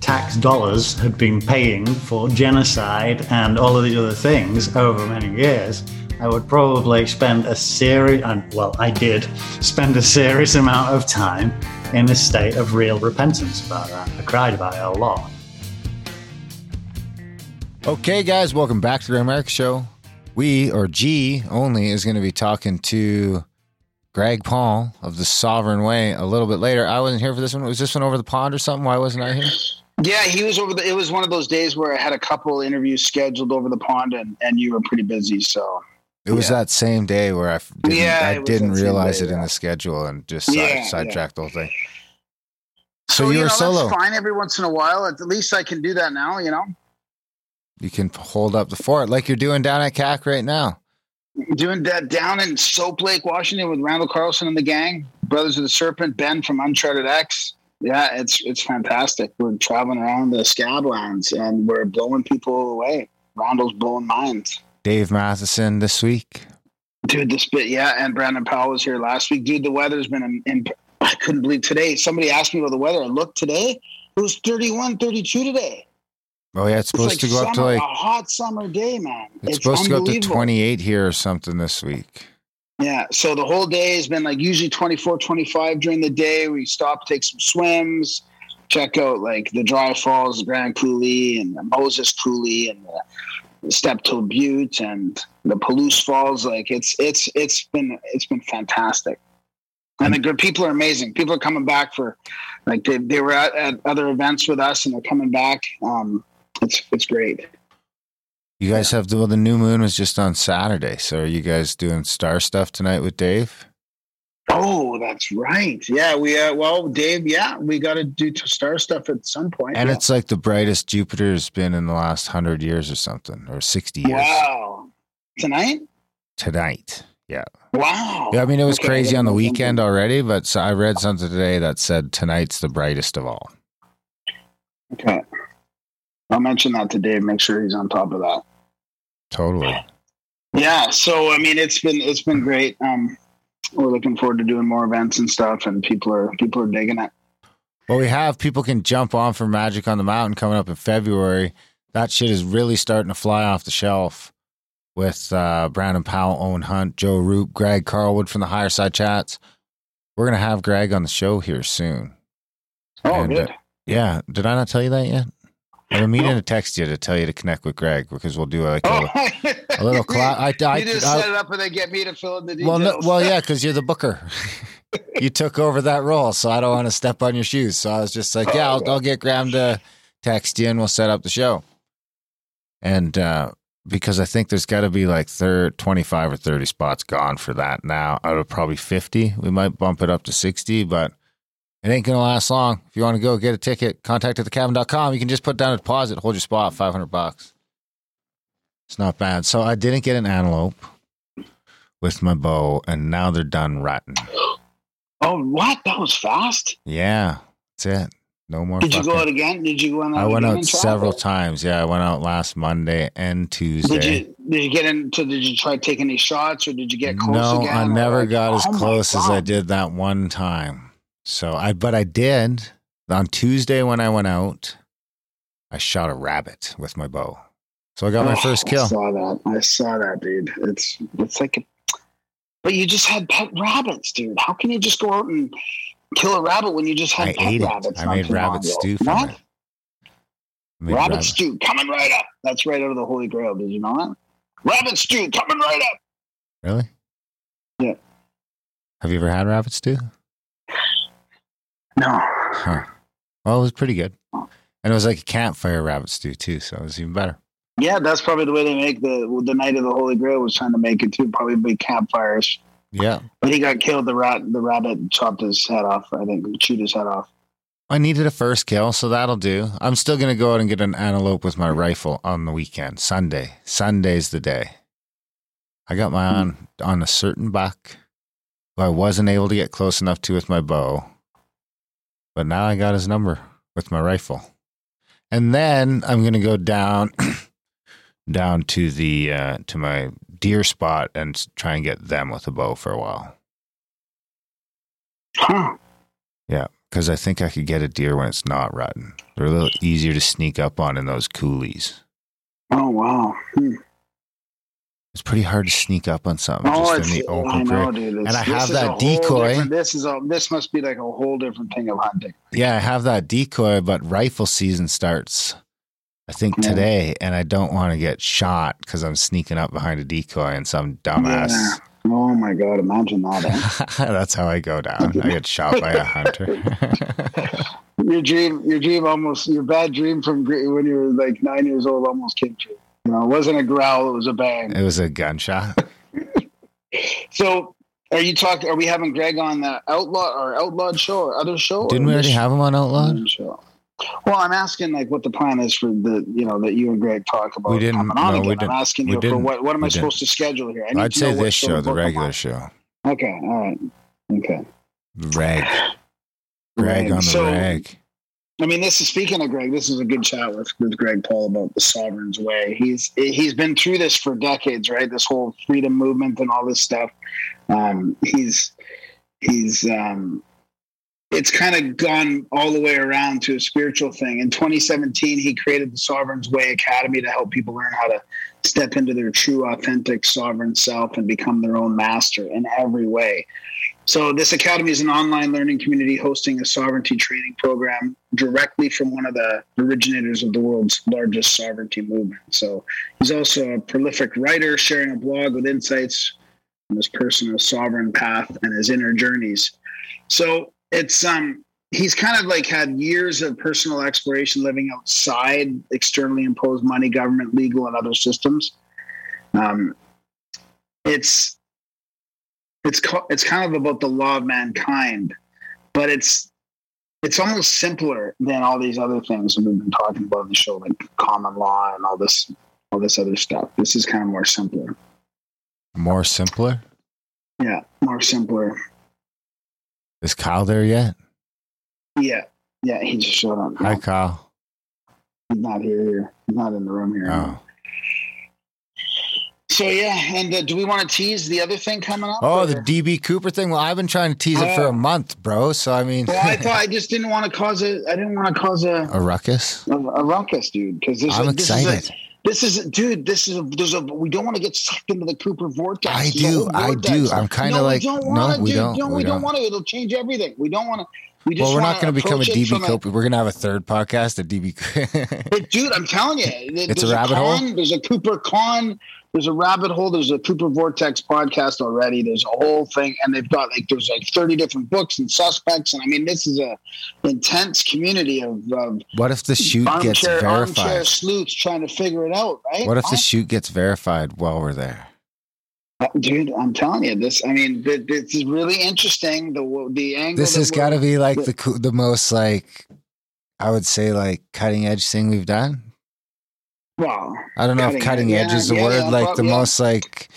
Tax dollars had been paying for genocide and all of these other things over many years, I would probably spend a serious, and well, I did spend a serious amount of time in a state of real repentance about that. I cried about it a lot. Okay, guys, welcome back to the Grimerica Show. We, or G only, is going to be talking to Greg Paul of the Sovereign Way a little bit later. I wasn't here for this one. Was this one over the pond or something? Why wasn't I here? Yeah, he was over the. It was one of those days where I had a couple interviews scheduled over the pond, and and you were pretty busy. So It was Yeah. that same day where I didn't, Yeah, I didn't realize day, it in the schedule and just side, Yeah, sidetracked the whole thing. So, you you were know, solo. Fine every once in a while. At least I can do that now. You know, You can hold up the fort like you're doing down at CAC right now. Doing that down in Soap Lake, Washington, with Randall Carlson and the gang, Brothers of the Serpent, Ben from Uncharted X. Yeah, it's it's fantastic. We're traveling around the Scablands and we're blowing people away. Randall's blowing minds. Dave Matheson this week. Dude, this bit, yeah. And Brandon Powell was here last week. Dude, the weather's been in, in I couldn't believe today. Somebody asked me about the weather. I looked today. It was 31, 32 today. Oh yeah, it's It's supposed like to go up to like a hot summer day, man. it's, supposed to go up to 28 here or something this week. Yeah. So the whole day has been like usually 24, 25 during the day. We stop, take some swims, check out like the Dry Falls, the Grand Coulee, and the Moses Coulee, and the, the Steptoe Butte, and the Palouse Falls. Like it's it's it's been it's been fantastic. And the good people are amazing. People are coming back for, like they, they were at, at other events with us, and they're coming back. Um, it's it's great. You guys have the well, the new moon was just on Saturday, so are you guys doing star stuff tonight with Dave? Oh, that's right. Yeah, we uh, well, Dave. Yeah, we got to do star stuff at some point. And yeah. it's like the brightest Jupiter's been in the last hundred years or something, or sixty years. wow tonight. Tonight, yeah, Wow. yeah. I mean, it was Okay, crazy on the weekend already, but so I read something today that said tonight's the brightest of all. Okay. I'll mention that to Dave. Make sure he's on top of that. Totally. Yeah. So I mean, it's been it's been great. Um, we're looking forward to doing more events and stuff, and people are people are digging it. Well, we have people can jump on for Magic on the Mountain coming up in February. That shit is really starting to fly off the shelf with uh, Brandon Powell, Owen Hunt, Joe Roop, Greg Carlwood from the Higher Side Chats. We're gonna have Greg on the show here soon. Oh, And, good. uh, Yeah, did I not tell you that yet? I've been meaning to text you to tell you to connect with Greg because we'll do like a, oh, a little class. I, I, you just I- set it up and then get me to fill in the details. well, no, well, yeah, because you're the booker. you took over that role, so I don't want to step on your shoes. So I was just like, yeah, I'll, I'll get Graham to text you and we'll set up the show. And uh, because I think there's got to be like thir 25 or 30 spots gone for that now out of probably 50. We might bump it up to 60, but it ain't going to last long. If you want to go get a ticket, contact at thecabin.com. You can just put down a deposit, hold your spot, 500 bucks. It's not bad. So I didn't get an antelope with my bow, and now they're done rutting. oh, what? That was fast. Yeah, that's it. No more. Did you go out again? Did you go out? I went out several times. Yeah, I went out last Monday and Tuesday. Did you did you get into? Did you try taking any shots, or did you get close no, again? I never like- got as Oh close as I did that one time. So I, but I did on Tuesday when I went out. I shot a rabbit with my bow, so I got my Oh, first I kill. saw that. I saw that, dude. It's it's like, a, but you just had pet rabbits, dude. How can you just go out and kill a rabbit when you just had I pet ate it. rabbits? I made rabbit stew from it. Rabbit rabbit- stew coming right up. That's right out of the Holy Grail. Did you know that? Rabbit stew coming right up. Really? Yeah. Have you ever had rabbit stew? No. Huh. Well, it was pretty good. And it was like a campfire rabbit stew too, so it was even better. Yeah, that's probably the way they make the the knight of the Holy Grail was trying to make it too. Probably big campfires. Yeah. But he got killed. The rat, the rabbit chopped his head off. I think chewed his head off. I needed a first kill, so that'll do. I'm still going to go out and get an antelope with my rifle on the weekend. Sunday. Sunday's the day. I got my hmm. on on a certain buck who I wasn't able to get close enough to with my bow. But now I got his number with my rifle. And then I'm going to go down down to the uh, to my deer spot and try and get them with a bow for a while. Huh. Yeah, because I think I could get a deer when it's not rotten. They're a little easier to sneak up on in those coulees. Oh wow. Hmm. It's pretty hard to sneak up on something Oh, just in the I open know, dude. And I have that decoy. This is a. This must be like a whole different thing of hunting. Yeah, I have that decoy, but rifle season starts, I think Yeah. today, and I don't want to get shot because I'm sneaking up behind a decoy and some dumbass. Yeah. Oh my god! Imagine that. Eh? That's how I go down. I get shot by a hunter. your dream, your dream almost, your bad dream from when you were like nine years old almost came true. Know, it wasn't a growl; it was a bang. it was a gunshot. So, are you talking? Are we having Greg on the outlaw or outlawed show or other show? Didn't we already have him on Outlawed? Show? Well, I'm asking like what the plan is for the you know that you and Greg talk about. We didn't- coming on no, again. we didn't- I'm asking you for what? What am I supposed to schedule here? I to say this show, the regular show. Okay, all right, okay. Rag. Greg Right. on the So, rag. I mean, this is speaking of Greg. This is a good chat with, with Greg Paul about the sovereign's way. He's he's been through this for decades, right? This whole freedom movement and all this stuff. Um, he's he's um, it's kind of gone all the way around to a spiritual thing. In 2017, he created the Sovereign's Way Academy to help people learn how to step into their true, authentic, sovereign self and become their own master in every way. So, this academy is an online learning community hosting a sovereignty training program directly from one of the originators of the world's largest sovereignty movement. So, he's also a prolific writer, sharing a blog with insights on his personal sovereign path and his inner journeys. So, it's um he's kind of like had years of personal exploration living outside externally imposed money, government, legal, and other systems. Um, it's it's it's kind of about the law of mankind, but it's it's almost simpler than all these other things that we've been talking about on the show, like common law and all this all this other stuff. This is kind of more simpler. More simpler. Yeah, more simpler. Is Kyle there yet? Yeah, yeah. He just showed up. Hi, Kyle. He's not here. Here, he's not in the room here. Oh. So yeah, and uh, do we want to tease the other thing coming up? Oh, or- the DB Cooper thing. Well, I've been trying to tease it for Oh. a month, bro. So I mean, Well, I thought I just didn't want to cause a. I didn't want to cause a a ruckus. a, a ruckus, dude. Because this, I'm is- this excited. Is a, this is, dude. This is a. There's a. We don't want to get sucked into the Cooper vortex. I do, I do. I'm kinda no, like, we don't no, wanna, we dude. don't, No, we we don't don't. want to. It'll change everything. We don't want to. We just Well, we're not going to become a DB Cooper. We're going to have a third podcast, a DB. But dude, I'm telling you, It's a rabbit hole? con, There's a Cooper con. There's a rabbit hole. There's a Cooper Vortex podcast already. There's a whole thing, and they've got like there's like 30 different books and suspects, and I mean this is a intense community of, of what if the shoot gets armchair, armchair verified? sleuths trying to figure it out, right? What if the shoot gets verified while we're there? Uh, dude? I'm telling you, this. I mean, th- this is really interesting. The the angle. This has got to be like the the most like I would say like cutting edge thing we've done. Well, I don't know Cutting if cutting edge, edge is the yeah, word. yeah, like but- the yeah. most like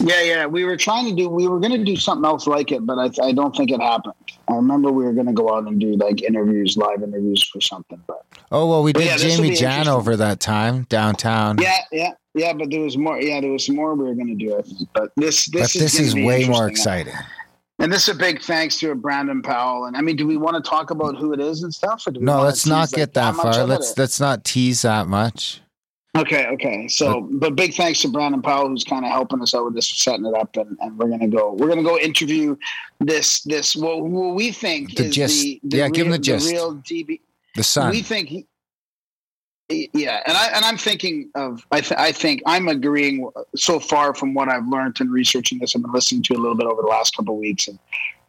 Yeah, yeah. We were trying to do. We were going to do something else like it, but I, I don't think it happened. I remember we were going to go out and do like interviews, live interviews for something. But oh well, we did yeah, Jamie Jan over that time downtown. yeah, yeah, yeah. But there was more. Yeah, there was more we were going to do. I think. But this, this but is, this is way more exciting. And this is a big thanks to Brandon Powell. And I mean, do we want to talk about who it is and stuff? Or do we No, let's not get like, that far. Let's let's not tease that much. Okay, okay. So, but big thanks to Brandon Powell, who's kind of helping us out with this, setting it up, and, and we're gonna go. We're gonna go interview this this what, what we think The is gist. the, the Yeah, real, give him the gist. real DB. The sun. We think he. Yeah, and I and I'm thinking of I th- I think I'm agreeing uh, so far from what I've learned in researching this. I've been listening to a little bit over the last couple of weeks, and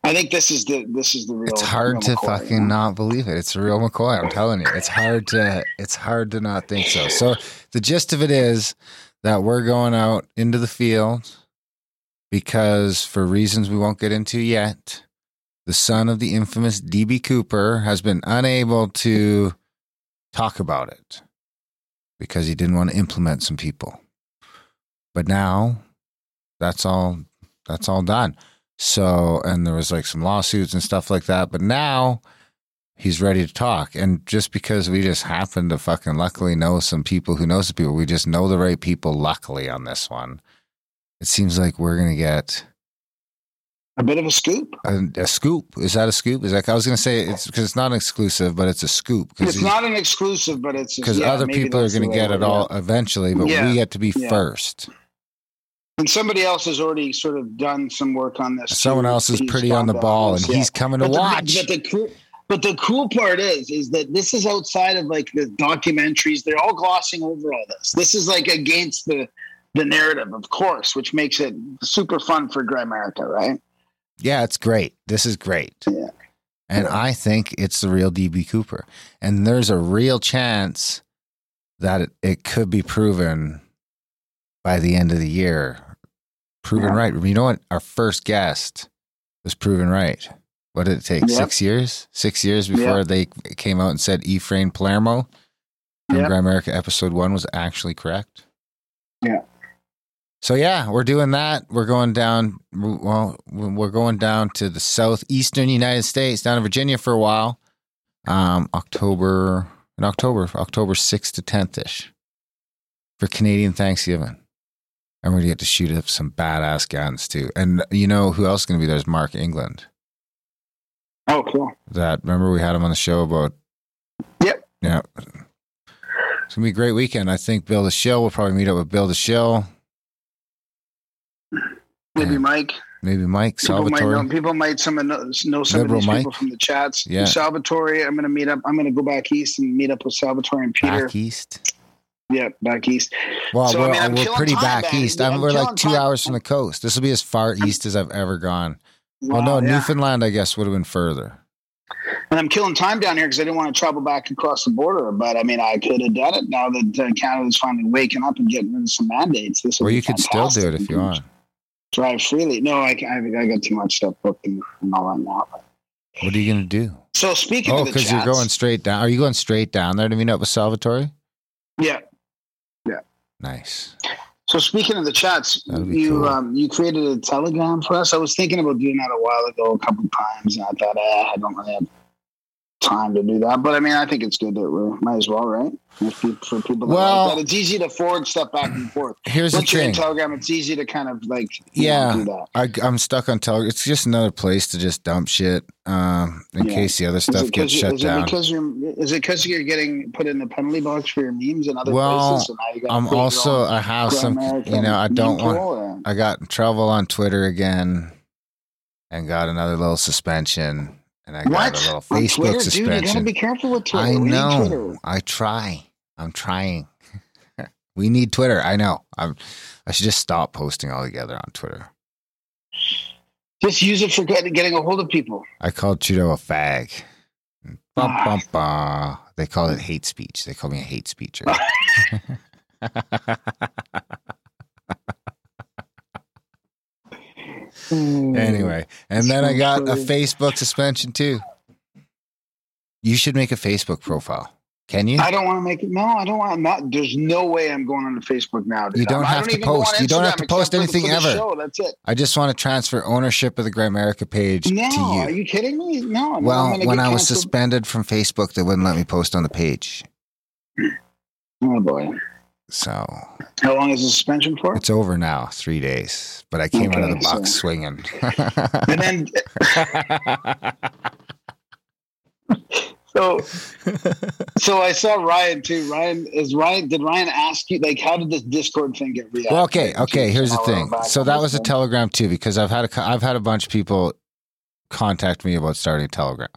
I think this is the this is the real. It's hard real to McCoy, fucking not believe it. It's a real McCoy. I'm telling you, it's hard to it's hard to not think so. So the gist of it is that we're going out into the field because, for reasons we won't get into yet, the son of the infamous DB Cooper has been unable to talk about it because he didn't want to implement some people. But now, that's all. That's all done. So, and there was like some lawsuits and stuff like that. But now he's ready to talk. And just because we just happen to fucking luckily know some people who know some people, we just know the right people luckily on this one. It seems like we're going to get a bit of a scoop. a, a scoop. Is that a scoop? Is that, I was going to say it's because it's not exclusive, but it's a scoop. It's not an exclusive, but it's Because yeah, other people are going to get it all yeah. eventually, but Yeah. we get to be first. And somebody else has already sort of done some work on this. Someone too. else is He's pretty on the ball, and yeah. he's coming to but the, watch. But the cool, but the cool part is, is that this is outside of like the documentaries. They're all glossing over all this. This is like against the the narrative, of course, which makes it super fun for Grimerica, right? Yeah, it's great. This is great. Yeah. And I think it's the real DB Cooper. And there's a real chance that it, it could be proven by the end of the year. Proven Yeah. right. You know what? Our first guest was proven right. What did it take? Yep. Six years? Six years before Yep. they came out and said Ephraim Palermo from Yep. Grimerica episode one was actually correct. Yeah. So yeah, we're doing that. We're going down. Well, we're going down to the southeastern United States, down to Virginia for a while. Um, October in October, October sixth to tenth ish, for Canadian Thanksgiving, and we're gonna get to shoot up some badass guns too. And you know who else is gonna be there is Mark England. Oh, cool. That remember we had him on the show about. Yep. Yeah. It's gonna be a great weekend. I think Bill the Shill. We'll probably meet up with Bill the Shill. Maybe Yeah. Mike. Maybe Mike People might Salvatore. know. People might some know, know some Liberal of these Mike? people from the chats. Yeah. Salvatore. I'm going to meet up. I'm going to go back east and meet up with Salvatore and Peter. Back east. Yeah, back east. Well, So, we're, mean, I'm we're pretty back east. I'm, I'm we're like two time. hours from the coast. This will be as far east as I've ever gone. Well, no, yeah. Newfoundland, I guess, would have been further. And I'm killing time down here because I didn't want to travel back across the border. But I mean, I could have done it now that uh, Canada's finally waking up and getting rid of some mandates. This Or you could still do it if you want. Drive freely. No, I, I I got too much stuff booked and, and all that now. What are you going to do? So speaking Oh, of the because you're going straight down. Are you going straight down there to meet up with Salvatore? yeah. Nice. So speaking of the chats, you cool. um, you created a telegram for us. I was thinking about doing that a while ago, a couple of times, and I thought eh, I don't really have time to do that. But I mean, I think it's good that we might as well, right? For people that Well- like that, it's easy to forward stuff back and forth. Here's Once the you're in thing. Telegram, it's easy to kind of like you Yeah. know, do that. I, I'm stuck on Telegram. It's just another place to just dump shit um, in Yeah. case the other stuff gets shut is down. it because you're is it because you're getting put in the penalty box for your memes and other Well, places? So now you gotta I'm also, I have some, Grimerica you know, I don't want, or- I got in trouble on Twitter again and got another little suspension. And I got What? a little Facebook Twitter, dude, you gotta be careful with Twitter. I We know. I try. I'm trying. we need Twitter. I know. I'm, I should just stop posting altogether on Twitter. Just use it for getting a hold of people. I called Trudeau a fag. Bum, Ah. bum, bum. They call it hate speech. They call me a hate speecher. Mm. anyway, and then I got a Facebook suspension too. You should make a Facebook profile. Can you? I don't want to make it. No, I don't want. Not. There's no way I'm going on to Facebook now. dude. You don't I have to even go on post. You don't have to post except for the- anything for the ever. Show. That's it. I just want to transfer ownership of the Grimerica page No, to you. are you. you kidding me? No. I'm Well, gonna when get I was canceled. suspended from Facebook, they wouldn't let me post on the page. Oh boy. So How long is the suspension for? it's over now, three days. But I came out of the box so- swinging. And then so so I saw Ryan too. Ryan is Ryan. Did Ryan ask you like how did this Discord thing get reacted? well, okay, okay. Here's the thing. So that was a. Telegram too, because I've had a I've had a bunch of people contact me about starting a Telegram.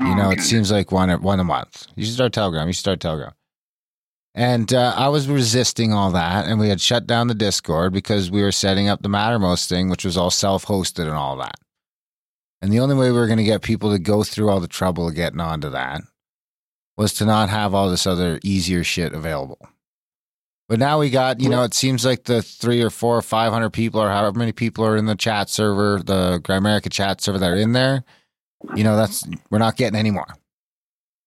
You Oh, know, okay. it seems like one one a month. You should start Telegram. You should start Telegram. And uh, I was resisting all that, and we had shut down the Discord because we were setting up the Mattermost thing, which was all self-hosted and all that. And the only way we were going to get people to go through all the trouble of getting onto that was to not have all this other easier shit available. But now we got, you know, it seems like the three or four or 500 people or however many people are in the chat server, the Grimerica chat server that are in there, you know, that's, we're not getting any more.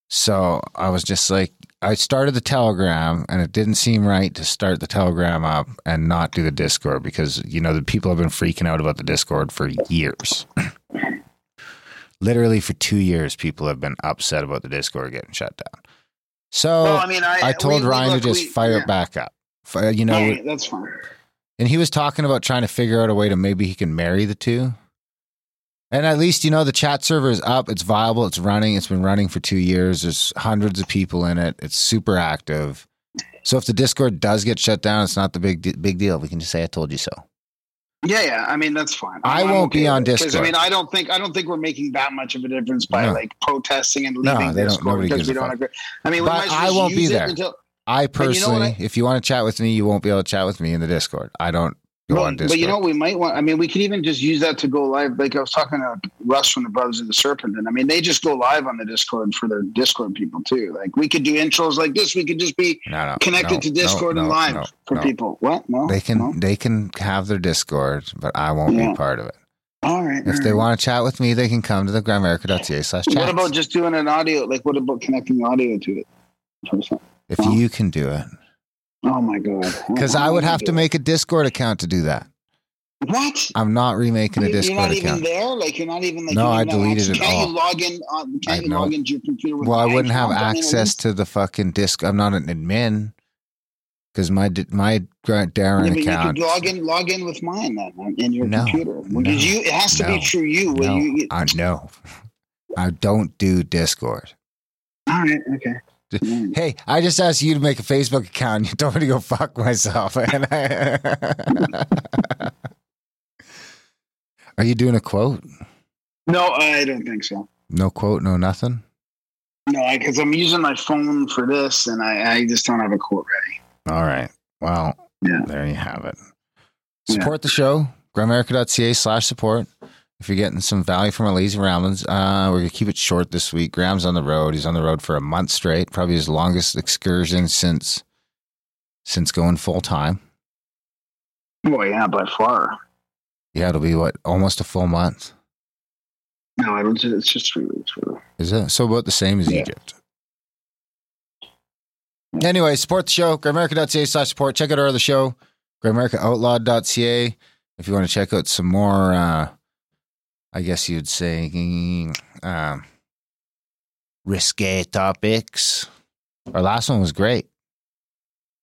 So I was just like, I started the Telegram and it didn't seem right to start the Telegram up and not do the Discord because, you know, the people have been freaking out about the Discord for years. Literally for two years, people have been upset about the Discord getting shut down. So well, I mean, I, I told we- we- Ryan look, to just we- fire yeah. it back up. Uh, you know, right, that's fine. and he was talking about trying to figure out a way to maybe he can marry the two. And at least, you know, the chat server is up, it's viable, it's running, it's been running for two years. There's hundreds of people in it, it's super active. So if the Discord does get shut down, it's not the big big deal. We can just say I told you so. Yeah, yeah. I mean, that's fine. I I'm won't be on with it. 'Cause, Discord. I mean, I don't think I don't think we're making that much of a difference by No. like protesting and No, leaving don't- Discord because we don't agree. I mean, But might I won't be there. Until, I you know personally, I- if you want to chat with me, you won't be able to chat with me in the Discord. I don't Well, but you know we might want? I mean, we could even just use that to go live. Like I was talking to Russ from the Brothers of the Serpent, and I mean, they just go live on the Discord for their Discord people too. Like we could do intros like this. We could just be no, no, connected no, to Discord and live for people. What? No, They can they can have their Discord, but I won't Yeah. be part of it. All right. If all they right. want to chat with me, they can come to the grimerica.ca slash chat. What about just doing an audio? Like, what about connecting audio to it? if you can do it? Oh my god! Because I would have to make a Discord account to do that. what? I'm not remaking a You- You're Discord not even account. there. Like you're not even like. No, I deleted access- it Can't all. you log in? Uh, on, I can't you know. log into your computer? With Well, I wouldn't have account access to the fucking disc. I'm not an admin because my my gra- Yeah, Darren but you account. could log in, log in with mine then in your No, computer. Because no, you, it has to no, be through you. No, you, I know. I don't do Discord. all right, okay. Mm. Hey, I just asked you to make a Facebook account. You told me to go fuck myself. And I- Are you doing a quote? No, I don't think so. No quote, no nothing. No, because I'm using my phone for this, and I, I just don't have a quote ready. All right. Well, Yeah. there you have it. Yeah. Support the show, grimerica.ca slash support. If you're getting some value from our lazy ramblings, uh, we're going to keep it short this week. Graham's on the road. He's on the road for a month straight, probably his longest excursion since since going full time. Oh yeah, by far. Yeah, it'll be what, almost a full month. No, I don't. It's just three weeks. For Is it? So about the same as Yeah. Egypt. Anyway, support the show, grimerica.ca slash support. Check out our other show, grimericaoutlawed.ca. If you want to check out some more, uh, I guess you'd say, um, risque topics. Our last one was great.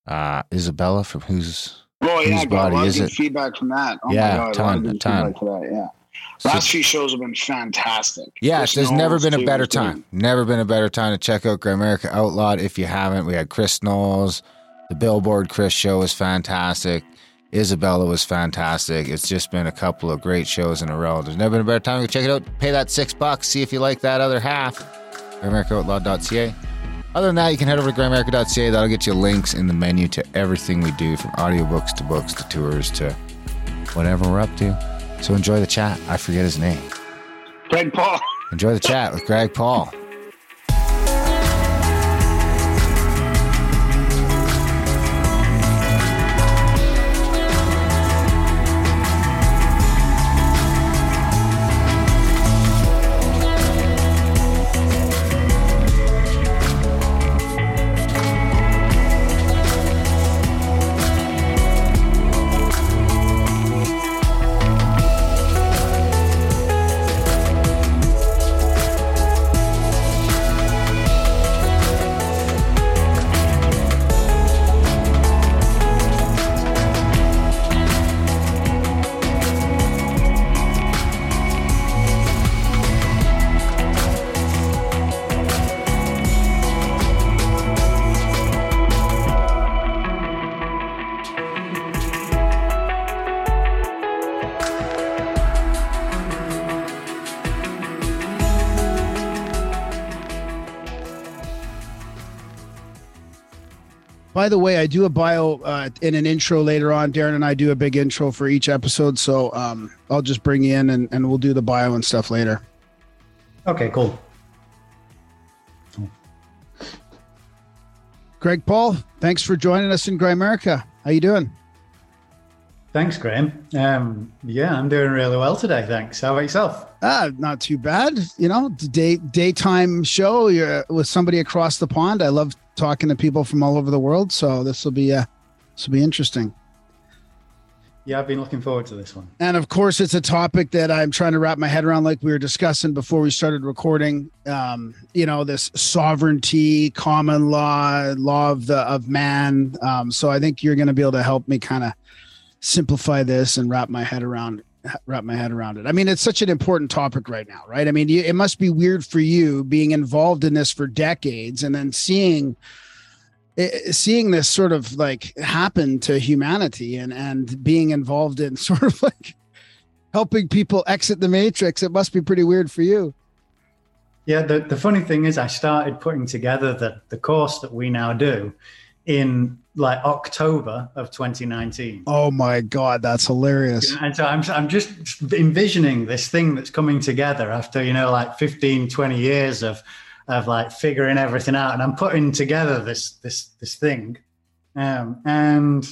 Uh, Isabella from Who's. oh yeah, Whose I got a body is it? feedback from that. Oh Yeah, my god, ton, a lot of good a ton. that. Yeah. Last few shows have been fantastic. Yeah, there's never been a better time. Never been a better time to check out Grimerica Outlawed. If you haven't, we had Chris Knowles. The Billboard Chris show was fantastic. Isabella was fantastic. It's just been a couple of great shows in a row. There's never been a better time to check it out. Pay that six bucks. See if you like that other half. GrimericaOutlawed.ca. Other than that, you can head over to grimerica.ca. That'll get you links in the menu to everything we do, from audiobooks to books to tours to whatever we're up to. So enjoy the chat. I forget his name. Greg Paul. Enjoy the chat with Greg Paul. By the way, I do a bio uh, in an intro later on. Darren and I do a big intro for each episode, so um, I'll just bring you in and, and we'll do the bio and stuff later. Okay, cool. Greg Paul, thanks for joining us in Grimerica. How you doing? Thanks, Graham. Um, yeah, I'm doing really well today. Thanks. How about yourself? Ah, not too bad. You know, day daytime show. You're with somebody across the pond. I love talking to people from all over the world, so this will be uh, this will be interesting. Yeah, I've been looking forward to this one. And of course, it's a topic that I'm trying to wrap my head around, like we were discussing before we started recording. Um, you know, this sovereignty, common law, law of the of man. Um, so I think you're going to be able to help me kind of simplify this and wrap my head around wrap my head around it. I mean, it's such an important topic right now, right? I mean, it must be weird for you being involved in this for decades and then seeing seeing this sort of like happen to humanity and and being involved in sort of like helping people exit the matrix. It must be pretty weird for you. Yeah, the, the funny thing is, I started putting together the, the course that we now do in like October of 2019. Oh my god, that's hilarious. And so I'm, I'm just envisioning this thing that's coming together after, you know, like 15, 20 years of, of like figuring everything out. And I'm putting together this, this, this thing. Um, and,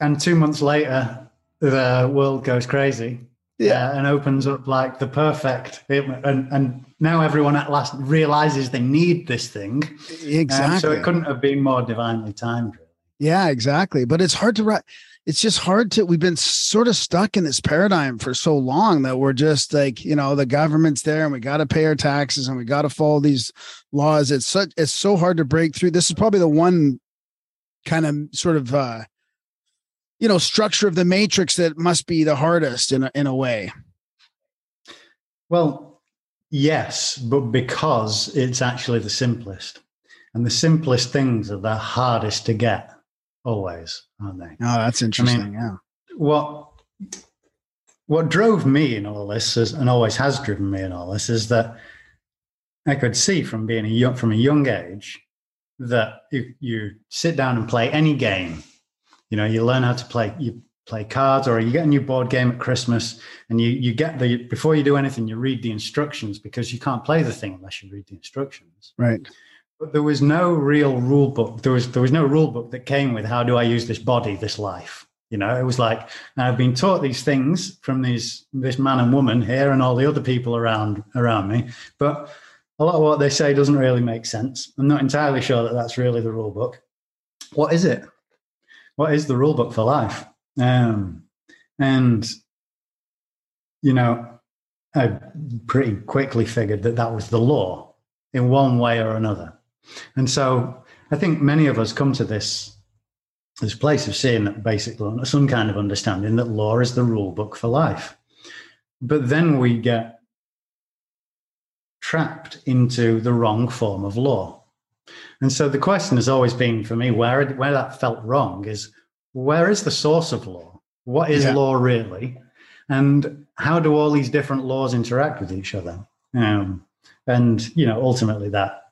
and two months later, the world goes crazy. Yeah. uh, and opens up like the perfect, and, and now everyone at last realizes they need this thing. Um, Exactly. so it couldn't have been more divinely timed. Yeah, exactly. But it's hard to write. It's just hard to. We've been sort of stuck in this paradigm for so long that we're just like, you know, the government's there and we got to pay our taxes and we got to follow these laws. It's such. It's so hard to break through. This is probably the one kind of sort of, uh you know, structure of the matrix that must be the hardest in a, in a way. Well, yes, but because it's actually the simplest. And the simplest things are the hardest to get, always, aren't they? Oh, that's interesting. I yeah. What what drove me in all this is, and always has driven me in all this is that I could see from being a young, from a young age that if you sit down and play any game, you know, you learn how to play you play cards or you get a new board game at Christmas and you you get the before you do anything, you read the instructions because you can't play the thing unless you read the instructions. Right. But there was no real rule book. There was there was no rule book that came with how do I use this body, this life. You know, it was like I've been taught these things from these this man and woman here and all the other people around around me, but a lot of what they say doesn't really make sense. I'm not entirely sure that that's really the rule book. What is it? What is the rule book for life? Um, and you know, I pretty quickly figured that that was the law in one way or another. And so I think many of us come to this this place of seeing that basically some kind of understanding that law is the rule book for life. But then we get trapped into the wrong form of law. And so the question has always been for me where where that felt wrong is where is the source of law? What is Yeah. law really? And how do all these different laws interact with each other? Um, and you know, ultimately that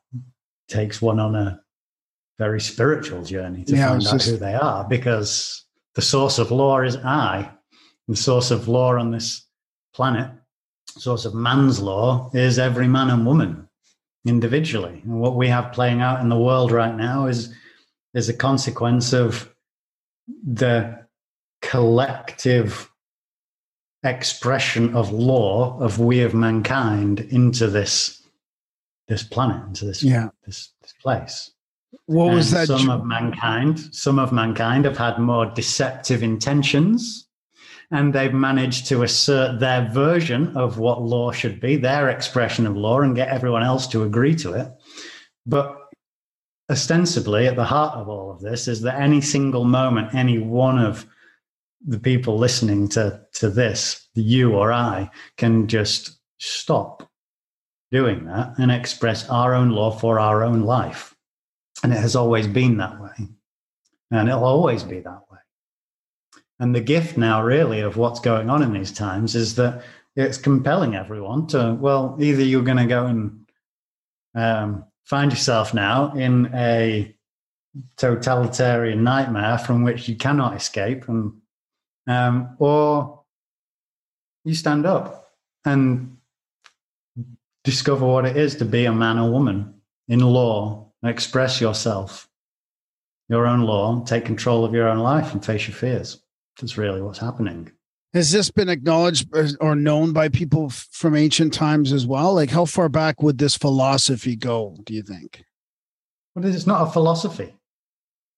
takes one on a very spiritual journey to Yeah, find out just- who they are because the source of law is I. The source of law on this planet, source of man's law is every man and woman individually. And what we have playing out in the world right now is is a consequence of the collective expression of law of we of mankind into this this planet, into this Yeah. this, this place. What was that? Some ju- of mankind, some of mankind have had more deceptive intentions, and they've managed to assert their version of what law should be, their expression of law, and get everyone else to agree to it. But ostensibly, at the heart of all of this is that any single moment, any one of the people listening to to this, you or I, can just stop doing that and express our own law for our own life. And it has always been that way. And it'll always be that way. And the gift now, really, of what's going on in these times is that it's compelling everyone to, well, either you're going to go and um, find yourself now in a totalitarian nightmare from which you cannot escape, and um, or you stand up and discover what it is to be a man or woman in law, express yourself, your own law, take control of your own life, and face your fears. That's really what's happening. Has this been acknowledged or- known by people from ancient times as well? Like, how far back would this philosophy go? Do you think? But it's not a philosophy.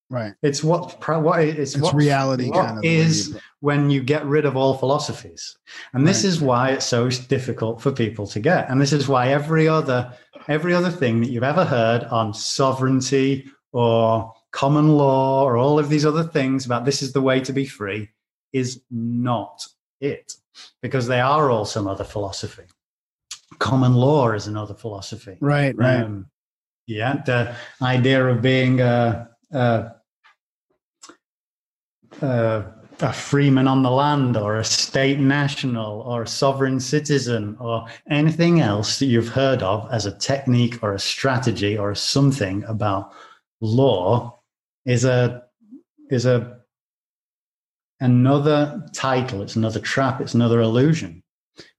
Right. It's what what it's, It's what, reality what kind of is when you get rid of all philosophies, and this Right. is why it's so difficult for people to get, and this is why every other every other thing that you've ever heard on sovereignty or common law or all of these other things about this is the way to be free is not it, because they are all some other philosophy. Common law is another philosophy. Right. Right. Um, yeah, the idea of being a, a, a, a freeman on the land or a state national or a sovereign citizen or anything else that you've heard of as a technique or a strategy or something about law is a is a another title it's another trap it's another illusion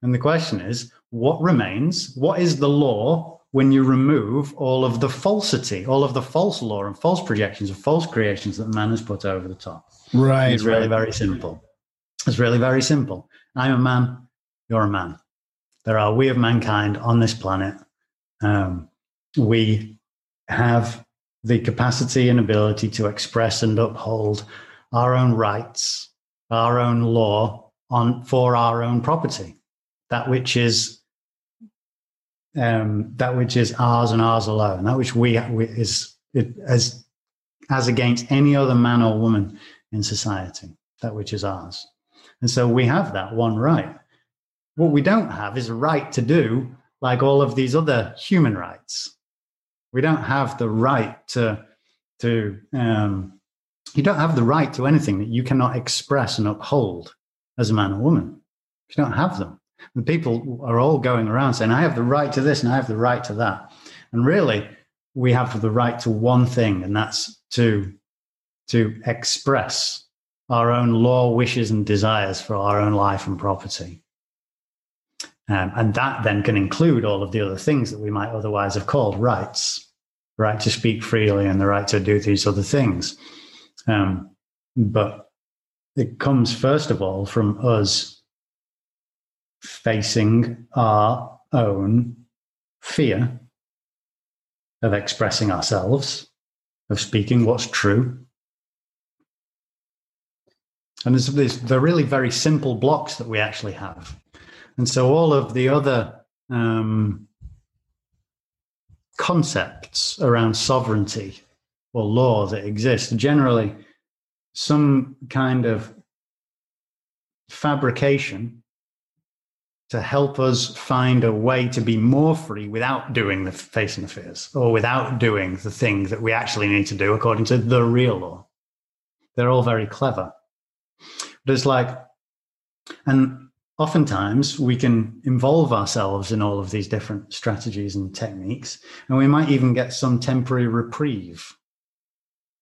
and the question is what remains what is the law when you remove all of the falsity all of the false law and false projections and false creations that man has put over the top right. it's really right. very simple. It's really very simple. I'm a man. You're a man. There are we of mankind on this planet. Um, we have the capacity and ability to express and uphold our own rights, our own law on for our own property, that which is um, that which is ours and ours alone, that which we, we is it, as as against any other man or woman in society, that which is ours. And so we have that one right. What we don't have is a right to do like all of these other human rights. We don't have the right to, to um, you don't have the right to anything that you cannot express and uphold as a man or woman. You don't have them. The people are all going around saying, I have the right to this and I have the right to that. And really, we have the right to one thing, and that's to to express our own law, wishes, and desires for our own life and property. Um, and that then can include all of the other things that we might otherwise have called rights the right to speak freely and the right to do these other things. Um, but it comes, first of all, from us facing our own fear of expressing ourselves, of speaking what's true, and there's, there's they're really very simple blocks that we actually have. And so all of the other um, concepts around sovereignty or law that exists generally some kind of fabrication to help us find a way to be more free without doing the facing the fears or without doing the thing that we actually need to do according to the real law. They're all very clever. But it's like, and oftentimes we can involve ourselves in all of these different strategies and techniques, and we might even get some temporary reprieve.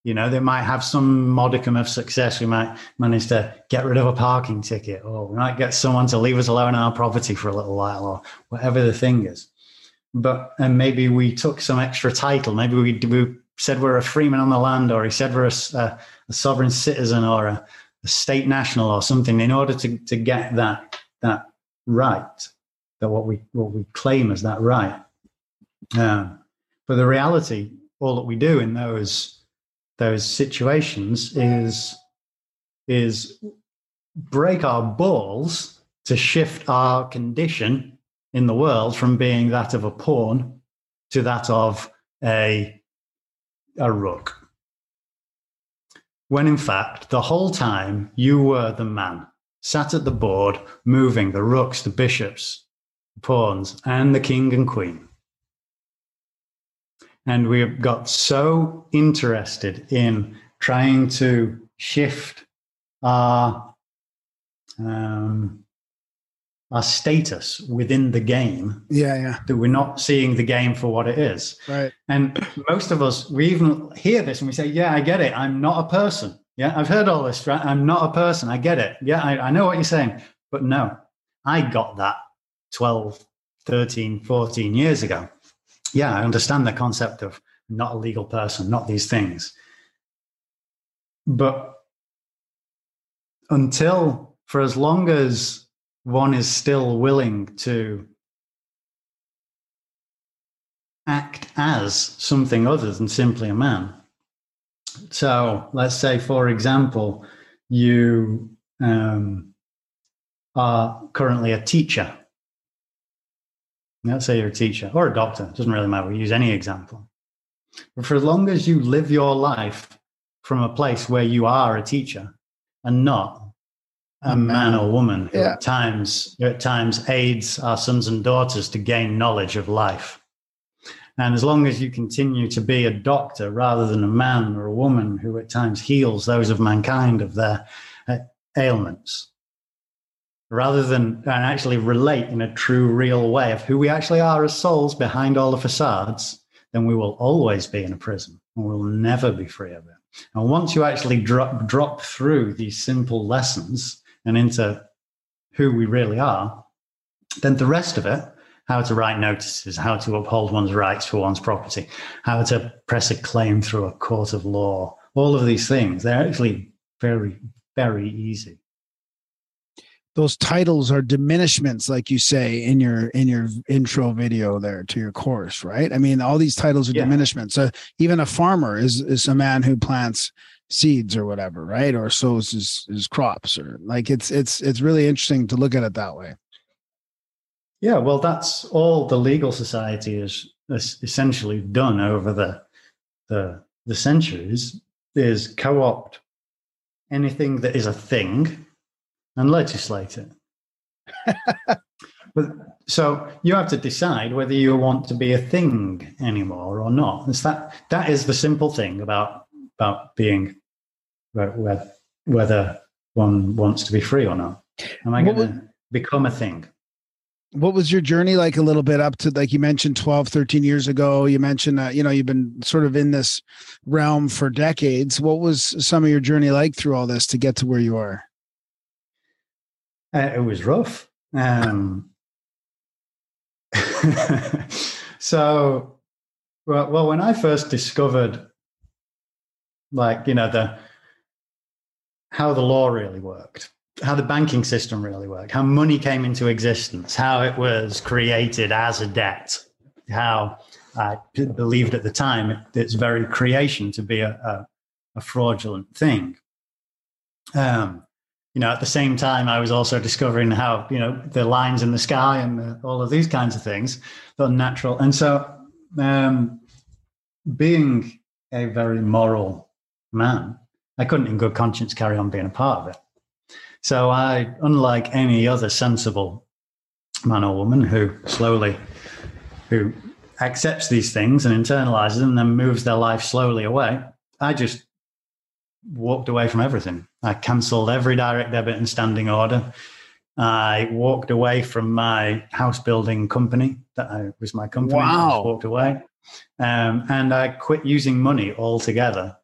You know, they might have some modicum of success. We might manage to get rid of a parking ticket, or we might get someone to leave us alone on our property for a little while, or whatever the thing is. But and maybe we took some extra title. Maybe we, we said we're a freeman on the land, or he said we're a, a, a sovereign citizen, or a, a state national or something in order to, to get that that right that what we what we claim as that right um, but the reality all that we do in those those situations is is break our balls to shift our condition in the world from being that of a pawn to that of a a rook. When in fact the whole time you were the man sat at the board moving the rooks the bishops the pawns and the king and queen and we have got so interested in trying to shift our um, our status within the game Yeah, yeah, that we're not seeing the game for what it is. right. And most of us, we even hear this and we say, Yeah, I get it. I'm not a person. Yeah, I've heard all this, right? I'm not a person. I get it. Yeah, I, I know what you're saying. But no, I got that 12, 13, 14 years ago. Yeah, I understand the concept of not a legal person, not these things. But until, for as long as one is still willing to act as something other than simply a man. So let's say, for example, you um, are currently a teacher. Let's say you're a teacher or a doctor, it doesn't really matter. We use any example. But for as long as you live your life from a place where you are a teacher and not a man or woman who Yeah. at times at times aids our sons and daughters to gain knowledge of life. And as long as you continue to be a doctor rather than a man or a woman who at times heals those of mankind of their uh, ailments, rather than and actually relate in a true, real way of who we actually are as souls behind all the facades, then we will always be in a prison and we'll never be free of it. And once you actually drop, drop through these simple lessons and into who we really are, then the rest of it, how to write notices, how to uphold one's rights for one's property, how to press a claim through a court of law, all of these things, they're actually very, very easy. Those titles are diminishments, like you say in your in your intro video there to your course, right? I mean, all these titles are Yeah. diminishments. So even a farmer is is a man who plants seeds or whatever, right? Or sows his, his crops, or like it's it's it's really interesting to look at it that way. Yeah, well, that's all the legal society has, essentially done over the, the the centuries is co-opt anything that is a thing and legislate it. but so you have to decide whether you want to be a thing anymore or not. It's that that is the simple thing about about being whether whether one wants to be free or not. Am I going to become a thing? what was your journey like a little bit up to like you mentioned 12 13 years ago you mentioned uh, you know you've been sort of in this realm for decades what was some of your journey like through all this to get to where you are Uh, it was rough. Um, so, well, well, when I first discovered, like you know the how the law really worked, how the banking system really worked, how money came into existence, how it was created as a debt, how I believed at the time it, its very creation to be a, a, a fraudulent thing. Um, you know, at the same time, I was also discovering how, you know, the lines in the sky and the, all of these kinds of things, the unnatural. And so, um, being a very moral man, I couldn't in good conscience carry on being a part of it. So I, unlike any other sensible man or woman who slowly, who accepts these things and internalizes them and then moves their life slowly away, I just walked away from everything. I cancelled every direct debit and standing order. I walked away from my house building company that I, was my company. I just Wow. walked away. Um, and I quit using money altogether.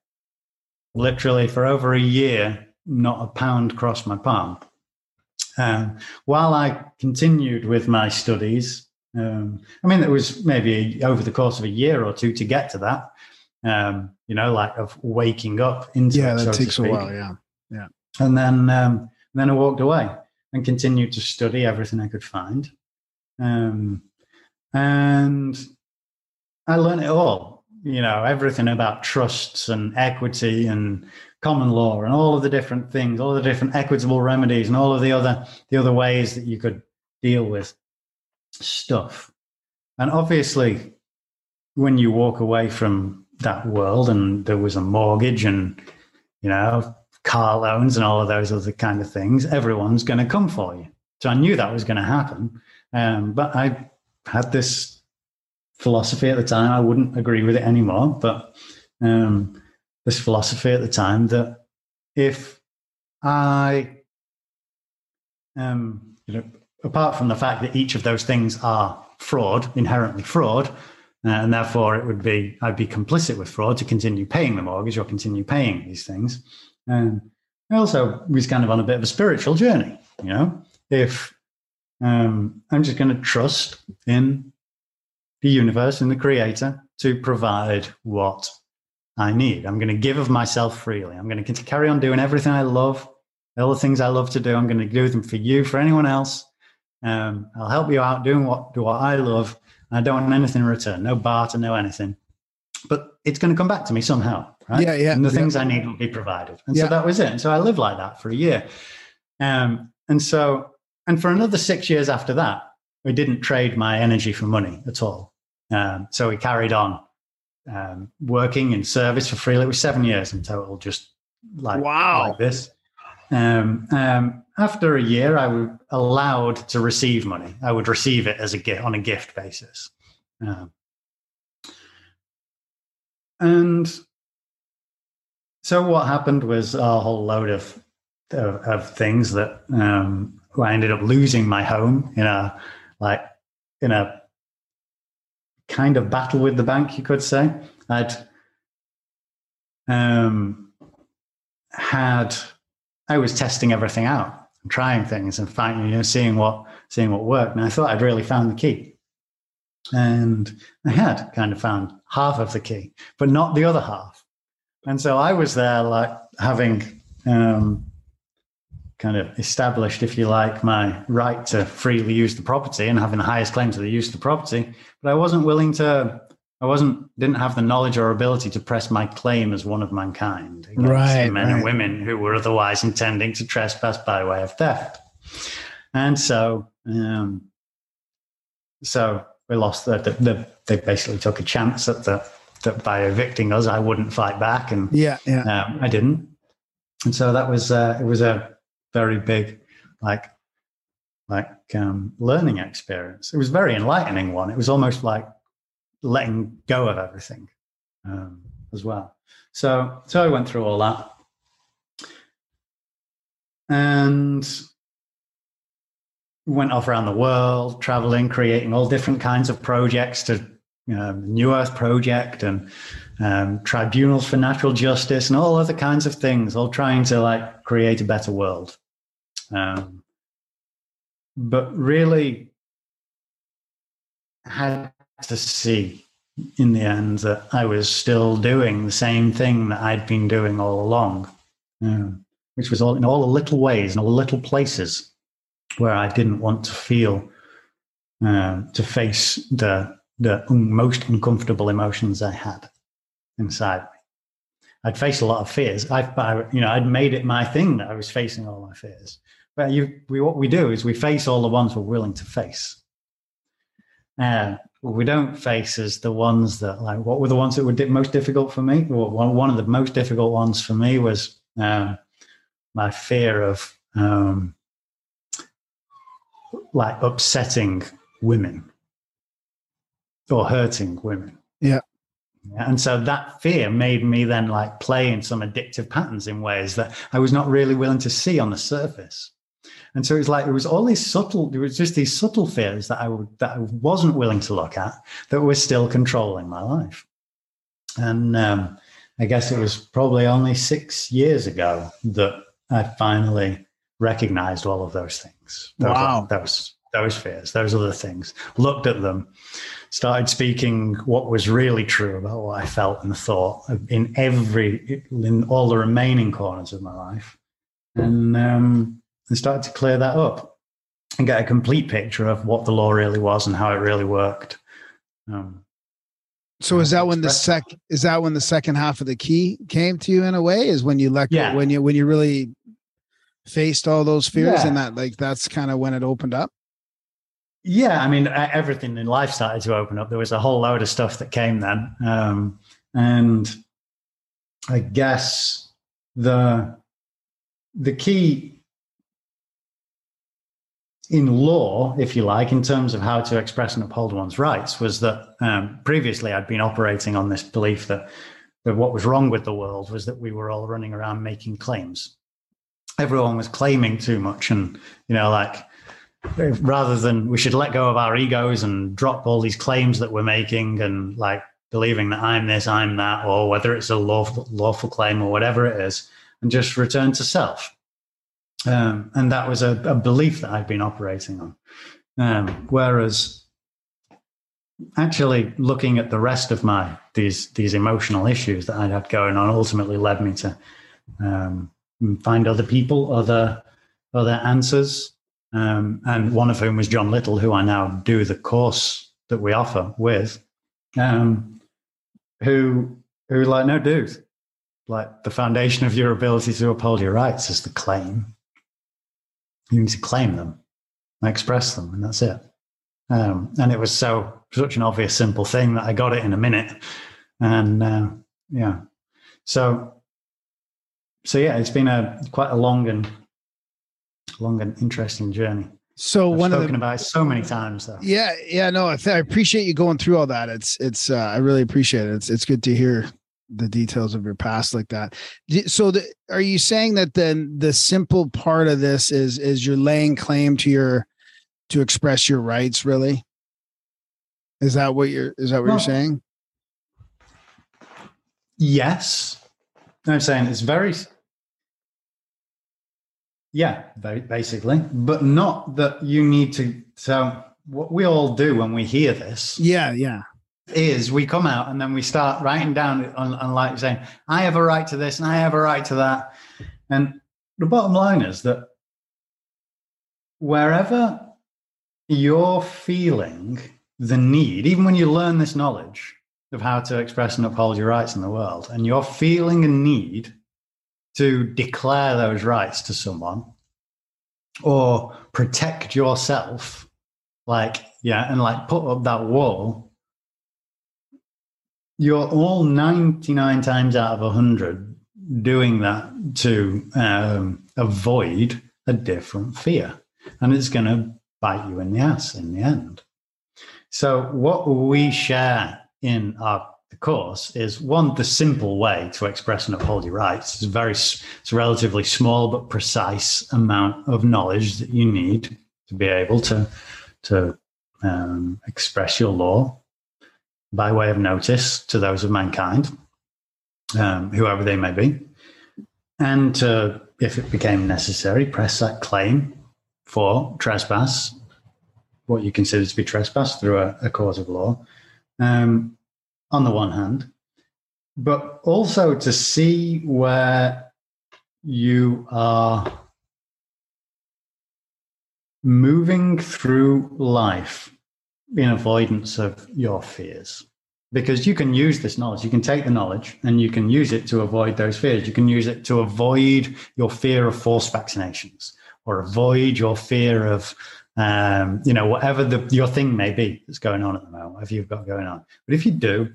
Literally for over a year, not a pound crossed my palm. Um, while I continued with my studies, um, I mean, it was maybe over the course of a year or two to get to that. Um, you know, like of waking up into yeah it, that so takes a while yeah And then, um, then I walked away and continued to study everything I could find. Um, and I learned it all, you know, everything about trusts and equity and common law and all of the different things, all the different equitable remedies and all of the other, the other ways that you could deal with stuff. And obviously, when you walk away from that world and there was a mortgage and, you know, car loans and all of those other kind of things, everyone's going to come for you. So I knew that was going to happen. Um, but I had this philosophy at the time. I wouldn't agree with it anymore, but um, this philosophy at the time that if I um, you know, apart from the fact that each of those things are fraud, inherently fraud, uh, and therefore it would be I'd be complicit with fraud to continue paying the mortgage or continue paying these things. And I also was kind of on a bit of a spiritual journey. You know, if um, I'm just going to trust in the universe and the creator to provide what I need. I'm going to give of myself freely. I'm going to carry on doing everything I love, all the things I love to do. I'm going to do them for you, for anyone else. Um, I'll help you out doing what do what I love. I don't want anything in return, no barter, no anything. But it's going to come back to me somehow, right? Yeah, yeah, And the yeah. things I need will be provided. And Yeah. so that was it. And so I lived like that for a year. Um, and so, and for another six years after that, we didn't trade my energy for money at all. Um, so we carried on um, working in service for free. It was seven years in total, just like, Wow. like this. Um, um, after a year, I was allowed to receive money. I would receive it as a gift on a gift basis. Um, and so what happened was a whole load of of, of things that um, I ended up losing my home in a like in a kind of battle with the bank, you could say. I'd um, had I was testing everything out, and trying things, and finding you know seeing what seeing what worked, and I thought I'd really found the key, and I had kind of found half of the key, but not the other half, and so I was there like having. Um, kind of established, if you like, my right to freely use the property and having the highest claim to the use of the property. But I wasn't willing to, I wasn't, didn't have the knowledge or ability to press my claim as one of mankind against Right, the men right. and women who were otherwise intending to trespass by way of theft. And so, um, so we lost the, the, the, they basically took a chance at the, that by evicting us, I wouldn't fight back. And Yeah, yeah. um, I didn't. And so that was uh, it was a very big like like um, learning experience. It was a very enlightening one. It was almost like letting go of everything um, as well. So so I went through all that, and went off around the world, traveling, creating all different kinds of projects to um, New Earth Project and um, tribunals for natural justice and all other kinds of things, all trying to like create a better world. Um, but really had to see in the end that I was still doing the same thing that I'd been doing all along, um, which was all in all the little ways and all the little places where I didn't want to feel um, to face the the most uncomfortable emotions I had inside me. I'd faced a lot of fears. I, I, you know, I'd made it my thing that I was facing all my fears. But you, we, what we do is we face all the ones we're willing to face. Uh, what we don't face is the ones that, like, what were the ones that were di- most difficult for me? Well, one, one of the most difficult ones for me was um, my fear of, um, like, upsetting women or hurting women. Yeah. Yeah, And so that fear made me then like play in some addictive patterns in ways that I was not really willing to see on the surface. And so it was like it was all these subtle, there was just these subtle fears that I would, that I wasn't willing to look at that were still controlling my life. And um, I guess it was probably only six years ago that I finally recognized all of those things. Those, Wow. Those those fears, those other things. Looked at them, started speaking what was really true about what I felt and thought in every in all the remaining corners of my life, and um, and started to clear that up and get a complete picture of what the law really was and how it really worked. Um, So is that when the sec is that when the second half of the key came to you in a way? Is when you let go when you when you really faced all those fears Yeah. and that like that's kind of when it opened up. Yeah, I mean, everything in life started to open up. There was a whole load of stuff that came then, um, and I guess the the key in law, if you like, in terms of how to express and uphold one's rights, was that um, previously I'd been operating on this belief that that what was wrong with the world was that we were all running around making claims. Everyone was claiming too much, and you know, like rather than we should let go of our egos and drop all these claims that we're making and like believing that I'm this, I'm that, or whether it's a lawful, lawful claim or whatever it is, and just return to self. Um, and that was a, a, belief that I've been operating on. Um, whereas actually looking at the rest of my these these emotional issues that I'd had going on ultimately led me to um, find other people, other other answers, um, and one of whom was John Little, who I now do the course that we offer with, um, who who like no dude, like the foundation of your ability to uphold your rights is the claim. You need to claim them, express them, and that's it. Um, and it was so such an obvious, simple thing that I got it in a minute. And uh, yeah, so so yeah, it's been a quite a long and long and interesting journey. So I've one of spoken the about it so many times though. yeah yeah no I, th- I appreciate you going through all that. It's it's uh, I really appreciate it. It's it's good to hear the details of your past like that. So the, are you saying that then the simple part of this is is you're laying claim to your to express your rights really? Is that what you're is that what Well, you're saying? Yes. I'm saying it's very, yeah, basically, but not that you need to. So, what we all do when we hear this Yeah, yeah. is we come out and then we start writing down on, on like saying, I have a right to this and I have a right to that. And the bottom line is that wherever you're feeling the need, even when you learn this knowledge of how to express and uphold your rights in the world, and you're feeling a need to declare those rights to someone or protect yourself, like, yeah, and like put up that wall, you're all 99 times out of 100 doing that to um, avoid a different fear. And it's going to bite you in the ass in the end. So, what we share in our course is one the simple way to express and uphold your rights. It's a very it's a relatively small but precise amount of knowledge that you need to be able to to um, express your law by way of notice to those of mankind, um, whoever they may be, and to, if it became necessary, press that claim for trespass, what you consider to be trespass through a, a cause of law, um, on the one hand, but also to see where you are moving through life in avoidance of your fears. Because you can use this knowledge, you can take the knowledge and you can use it to avoid those fears. You can use it to avoid your fear of forced vaccinations or avoid your fear of, um, you know, whatever the, your thing may be that's going on at the moment, whatever you've got going on. But if you do,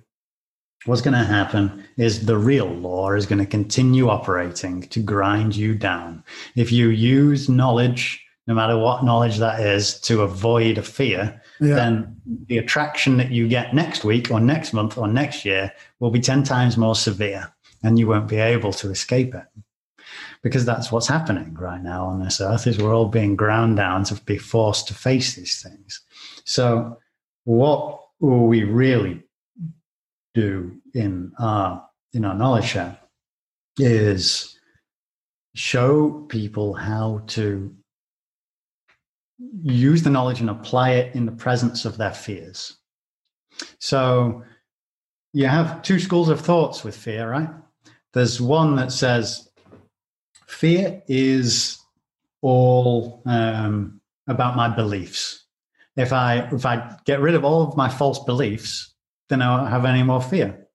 what's going to happen is the real law is going to continue operating to grind you down. If you use knowledge, no matter what knowledge that is, to avoid a fear, Yeah. then the attraction that you get next week or next month or next year will be 10 times more severe and you won't be able to escape it. Because that's what's happening right now on this earth is we're all being ground down to be forced to face these things. So what will we really do in our in our knowledge share is show people how to use the knowledge and apply it in the presence of their fears. So you have two schools of thoughts with fear, right? There's one that says fear is all um, about my beliefs. If I if I get rid of all of my false beliefs, then I won't have any more fear.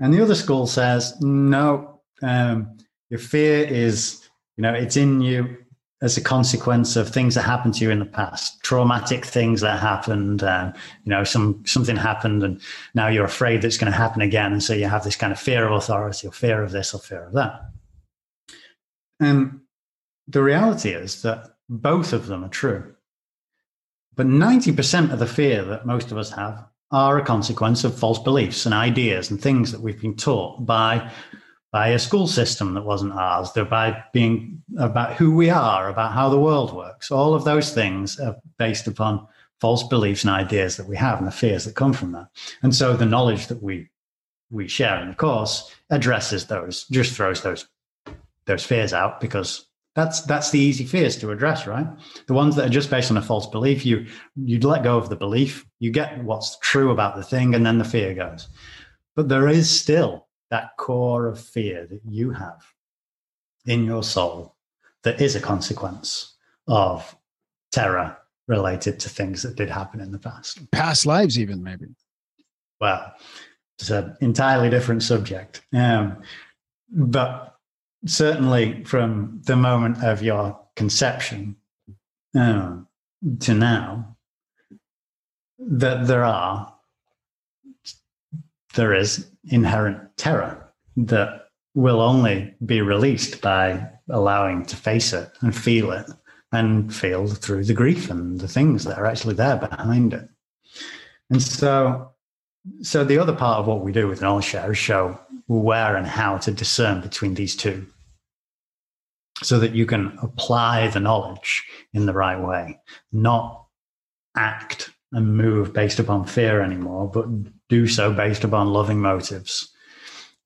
And the other school says no, um, your fear is you know it's in you as a consequence of things that happened to you in the past, traumatic things that happened. Um, you know, some something happened, and now you're afraid that it's going to happen again, and so you have this kind of fear of authority, or fear of this, or fear of that. And the reality is that both of them are true, but ninety percent of the fear that most of us have are a consequence of false beliefs and ideas and things that we've been taught by by a school system that wasn't ours. They're by being about who we are, about how the world works. All of those things are based upon false beliefs and ideas that we have and the fears that come from that. And so the knowledge that we we share in the course addresses those, just throws those those fears out because that's that's the easy fears to address, right? The ones that are just based on a false belief, you you let go of the belief, you get what's true about the thing, and then the fear goes. But there is still that core of fear that you have in your soul that is a consequence of terror related to things that did happen in the past. Past lives, even maybe. Well, it's an entirely different subject. Um, but certainly from the moment of your conception uh, to now, that there are there is inherent terror that will only be released by allowing to face it and feel it and feel through the grief and the things that are actually there behind it. And so so the other part of what we do with knowledge share is show where and how to discern between these two so that you can apply the knowledge in the right way not act and move based upon fear anymore but do so based upon loving motives.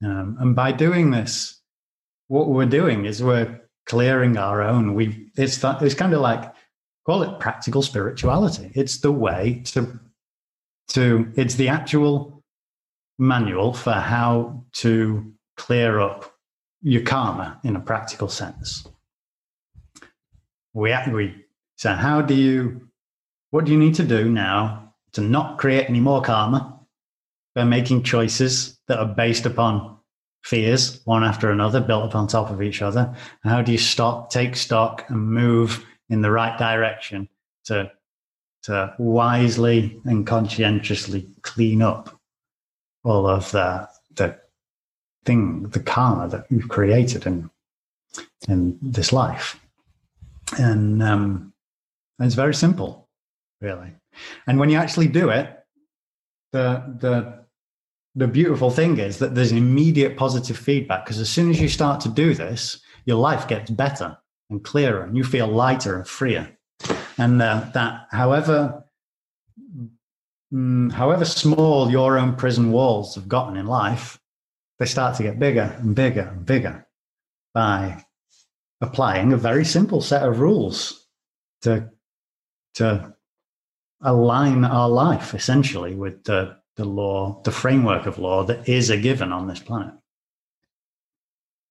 Um, and by doing this what we're doing is we're clearing our own. We it's that it's kind of like call it practical spirituality. It's the way to to it's the actual manual for how to clear up your karma in a practical sense. We we so how do you what do you need to do now to not create any more karma by making choices that are based upon fears one after another built up on top of each other? How do you stop, take stock, and move in the right direction to to wisely and conscientiously clean up all of the the thing, the karma that we've created in in this life. And um, it's very simple, really. And when you actually do it, the the the beautiful thing is that there's immediate positive feedback because as soon as you start to do this, your life gets better and clearer, and you feel lighter and freer and uh, that however mm, however small your own prison walls have gotten in life they start to get bigger and bigger and bigger by applying a very simple set of rules to to align our life essentially with the the law the framework of law that is a given on this planet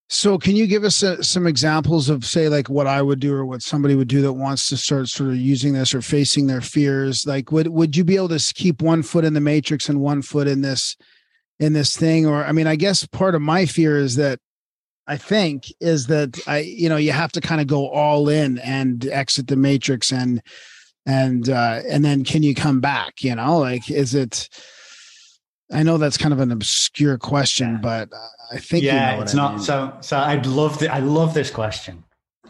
So, can you give us uh some examples of, say, like what I would do or what somebody would do that wants to start sort of using this or facing their fears? Like, would would you be able to keep one foot in the matrix and one foot in this in this thing? Or, I mean, I guess part of my fear is that I think is that I, you know, you have to kind of go all in and exit the matrix and and uh and then can you come back? You know, like is it? I know that's kind of an obscure question, but I think you yeah know it's I not mean. so so i'd love the, i love this question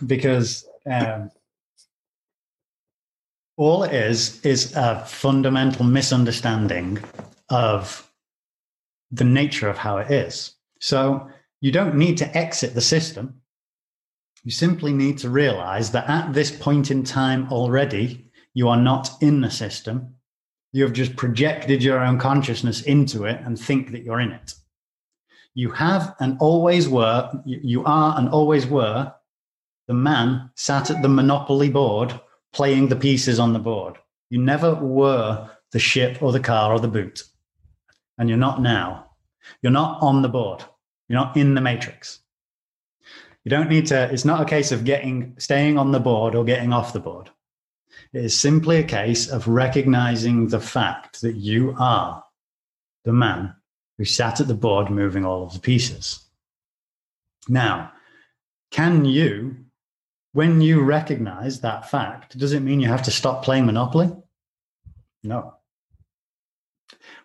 because um all it is is a fundamental misunderstanding of the nature of how it is so you don't need to exit the system you simply need to realize that at this point in time already you are not in the system you have just projected your own consciousness into it and think that you're in it you have and always were, you are and always were the man sat at the monopoly board playing the pieces on the board. You never were the ship or the car or the boot. And you're not now. You're not on the board. You're not in the matrix. You don't need to, it's not a case of getting, staying on the board or getting off the board. It is simply a case of recognizing the fact that you are the man who sat at the board moving all of the pieces. Now, can you, when you recognize that fact, does it mean you have to stop playing Monopoly? No.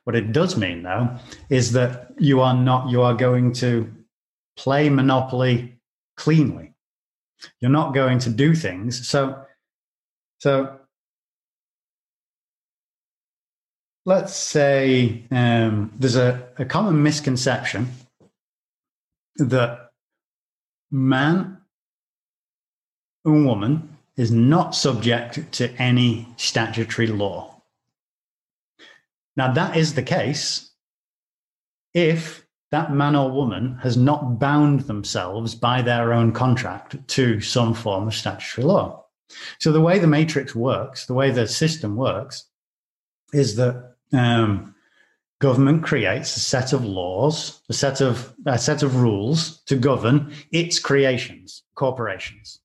What it does mean, though, is that you are not, you are going to play Monopoly cleanly. You're not going to do things. So, so let's say um, there's a, a common misconception that man and woman is not subject to any statutory law. Now, that is the case if that man or woman has not bound themselves by their own contract to some form of statutory law. So, the way the matrix works, the way the system works, is that um, government creates a set of laws, a set of a set of rules to govern its creations, corporations,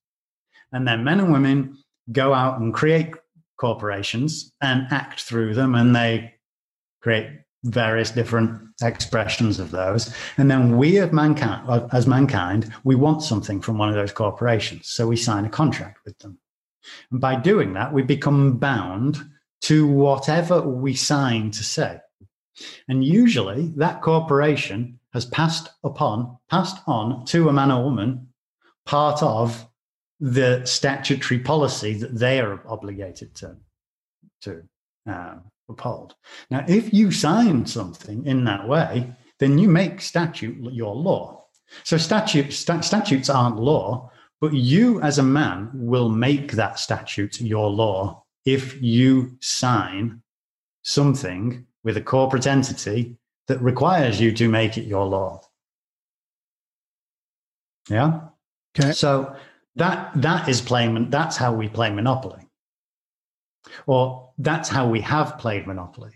and then men and women go out and create corporations and act through them, and they create various different expressions of those. And then we, as mankind, as mankind, we want something from one of those corporations, so we sign a contract with them. And by doing that, we become bound to whatever we sign to say. And usually that corporation has passed upon, passed on to a man or woman part of the statutory policy that they are obligated to, to uh, uphold. Now, if you sign something in that way, then you make statute your law. So statute, st- statutes aren't law, but you as a man will make that statute your law if you sign something with a corporate entity that requires you to make it your law. Yeah. Okay. So that that is playing. That's how we play Monopoly, or that's how we have played Monopoly.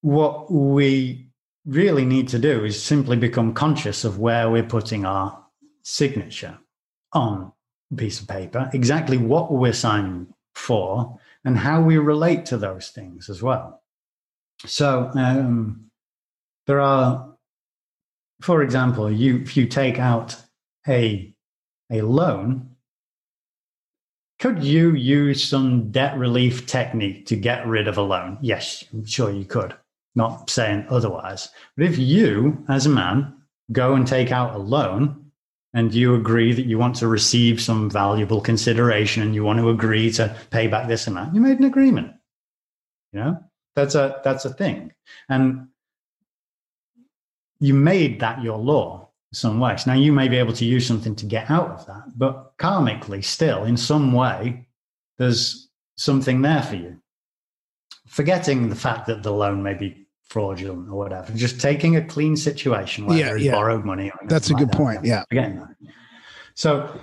What we really need to do is simply become conscious of where we're putting our signature on a piece of paper, exactly what we're signing for, and how we relate to those things as well. So um, there are, for example, you if you take out a a loan, could you use some debt relief technique to get rid of a loan? Yes, I'm sure you could. Not saying otherwise. But if you, as a man, go and take out a loan and you agree that you want to receive some valuable consideration and you want to agree to pay back this amount, you made an agreement. You know, that's a that's a thing. And you made that your law some ways. Now you may be able to use something to get out of that, but karmically still, in some way, there's something there for you. Forgetting the fact that the loan may be fraudulent or whatever, just taking a clean situation where Yeah, there's yeah. borrowed money. or That's a anything good like point. that. Yeah. That. So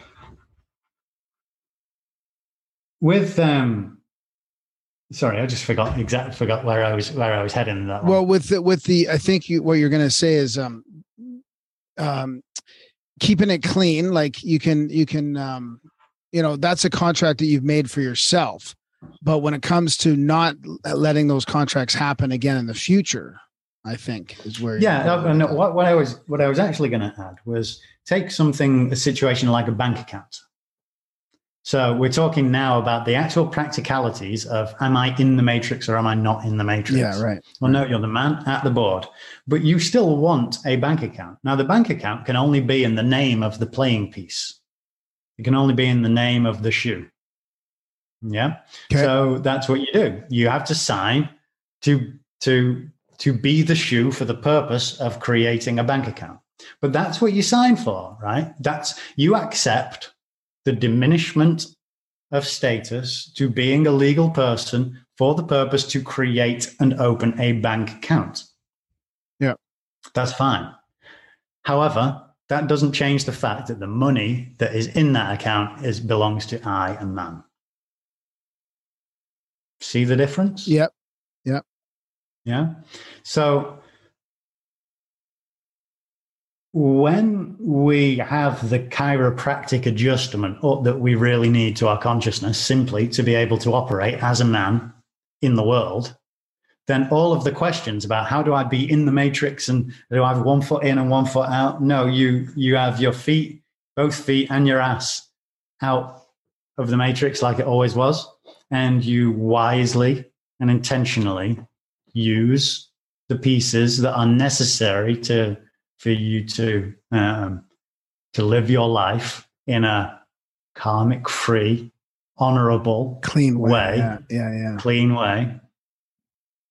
with um sorry, I just forgot exactly forgot where I was where I was heading in that one. Well, with the, with the, I think you, what you're going to say is, um, um, keeping it clean. Like you can, you can, um, you know, that's a contract that you've made for yourself. But when it comes to not letting those contracts happen again in the future, I think is where. Yeah, no, what, what I was what I was actually going to add was take something a situation like a bank account. So we're talking now about the actual practicalities of am I in the matrix or am I not in the matrix? Yeah, right. Well, no, you're the man at the board, but you still want a bank account. Now, the bank account can only be in the name of the playing piece. It can only be in the name of the shoe. Yeah. Okay. So that's what you do. You have to sign to to to be the shoe for the purpose of creating a bank account. But that's what you sign for, right? That's you accept the diminishment of status to being a legal person for the purpose to create and open a bank account. Yeah. That's fine. However, that doesn't change the fact that the money that is in that account is belongs to I and man. See the difference? Yep. Yeah. Yeah. So when we have the chiropractic adjustment or that we really need to our consciousness simply to be able to operate as a man in the world, then all of the questions about how do I be in the matrix and do I have one foot in and one foot out? No, you you have your feet, both feet and your ass out of the matrix like it always was. And you wisely and intentionally use the pieces that are necessary to for you to um, to live your life in a karmic free honorable Clean way. way. Yeah. Yeah. yeah. clean way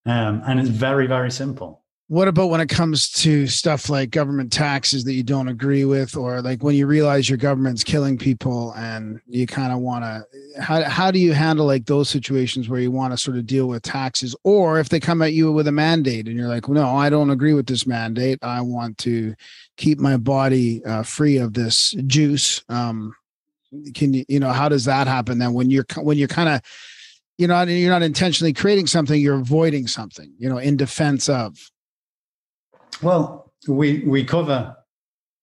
um, and it's very very simple What about when it comes to stuff like government taxes that you don't agree with, or like when you realize your government's killing people and you kind of want to? How how do you handle like those situations where you want to sort of deal with taxes, or if they come at you with a mandate and you're like, no, I don't agree with this mandate. I want to keep my body uh, free of this juice. Um, can you you know how does that happen then when you're when you're kind of you're not you're not intentionally creating something you're avoiding something you know in defense of Well, we we cover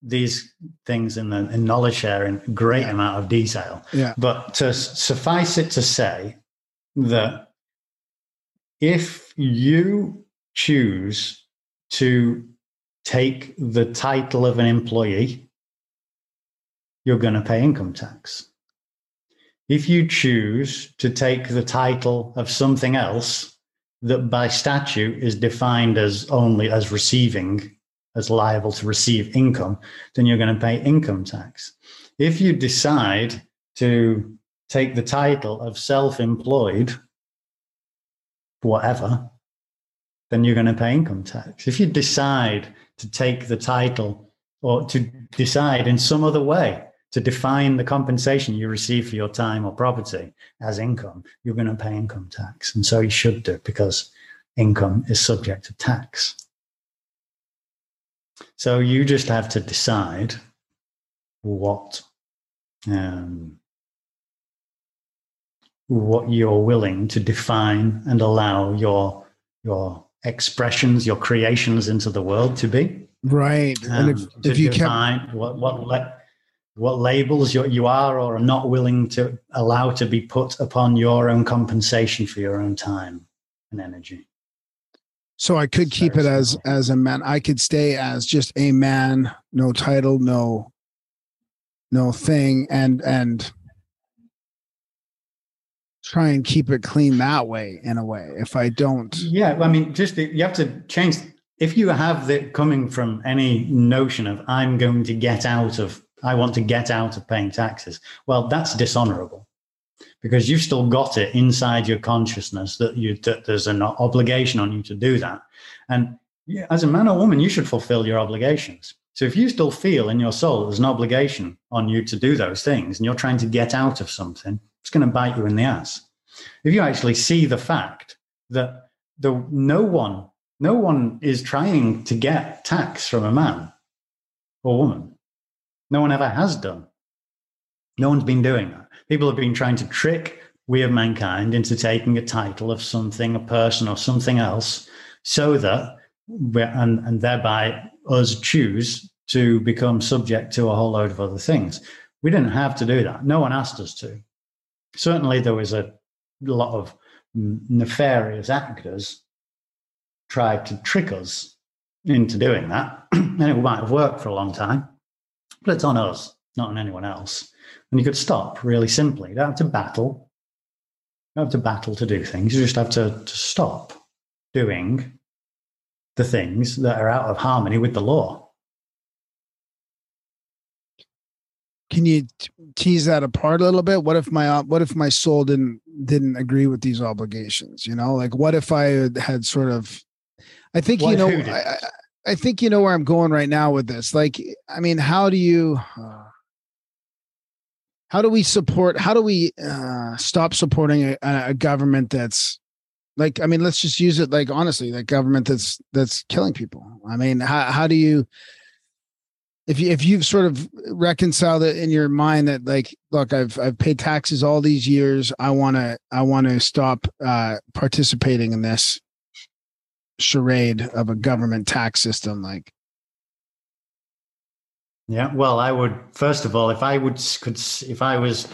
these things in the in knowledge share in great Yeah. amount of detail. Yeah. But to suffice it to say that if you choose to take the title of an employee, you're going to pay income tax. If you choose to take the title of something else that by statute is defined as only as receiving, as liable to receive income, then you're going to pay income tax. If you decide to take the title of self employed, whatever, then you're going to pay income tax. If you decide to take the title or to decide in some other way to define the compensation you receive for your time or property as income, you're going to pay income tax. And so you should do because income is subject to tax. So you just have to decide what um, what you're willing to define and allow your your expressions, your creations into the world to be. right and if, Um, if you kept define what what la- what labels you, you are or are not willing to allow to be put upon your own compensation for your own time and energy. so i could keep it as as a man i could stay as just a man no title no no thing and and try and keep it clean that way in a way if i don't Yeah, I mean, just you have to change. If you have that coming from any notion of I'm going to get out of, I want to get out of paying taxes, well, that's dishonorable because you've still got it inside your consciousness that you that there's an obligation on you to do that, and as a man or woman, you should fulfill your obligations. So if you still feel in your soul there's an obligation on you to do those things, and you're trying to get out of something, it's going to bite you in the ass. If you actually see the fact that the no one no one is trying to get tax from a man or woman no one ever has done. No one's been doing that. People have been trying to trick we of mankind into taking a title of something a person or something else so that and, and thereby us choose to become subject to a whole load of other things. We didn't have to do that. No one asked us to. Certainly there was a lot of nefarious actors tried to trick us into doing that. and it might have worked for a long time, but it's on us, not on anyone else. And you could stop really simply. You don't have to battle. You don't have to battle to do things. You just have to, to stop doing the things that are out of harmony with the law. can you t- tease that apart a little bit what if my what if my soul didn't didn't agree with these obligations you know like what if i had, had sort of i think What you know? I, I think you know where i'm going right now with this. Like i mean how do you uh, how do we support how do we uh, stop supporting a, a government that's like i mean let's just use it like honestly like government that's that's killing people. I mean how, how do you if you if you've sort of reconciled it in your mind that like look i've i've paid taxes all these years. I want to i want to stop uh participating in this charade of a government tax system like Yeah. Well, I would first of all, if I would could if I was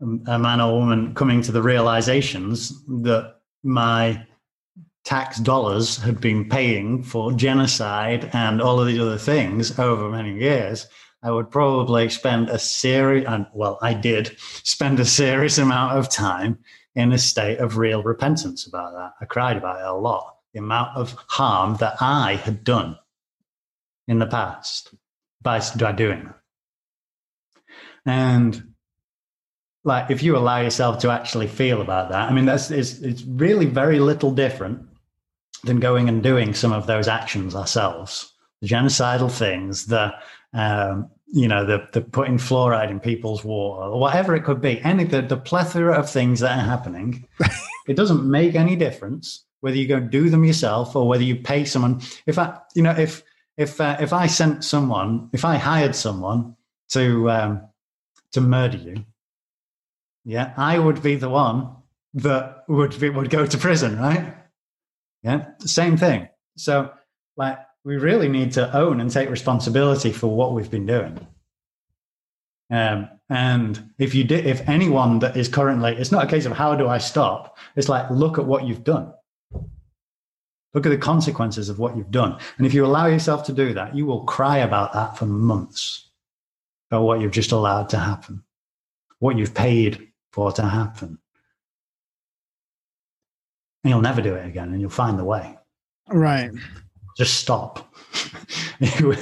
a man or woman coming to the realizations that my tax dollars had been paying for genocide and all of these other things over many years, I would probably spend a serious and well, I did spend a serious amount of time in a state of real repentance about that. I cried about it a lot. The amount of harm that I had done in the past by, doing that. And like if you allow yourself to actually feel about that, I mean that's it's it's really very little different than going and doing some of those actions ourselves. The genocidal things, the um, you know, the the putting fluoride in people's water, or whatever it could be, any the, the plethora of things that are happening, it doesn't make any difference whether you go do them yourself or whether you pay someone. If I, you know, if if uh, if I sent someone, if I hired someone to um, to murder you, yeah, I would be the one that would be, would go to prison, right? Yeah, same thing. So, like, we really need to own and take responsibility for what we've been doing. Um, and if you did, if anyone that is currently, it's not a case of how do I stop. It's like look at what you've done. Look at the consequences of what you've done. And if you allow yourself to do that, you will cry about that for months about what you've just allowed to happen, what you've paid for to happen. And you'll never do it again and you'll find the way. Right. Just stop. you,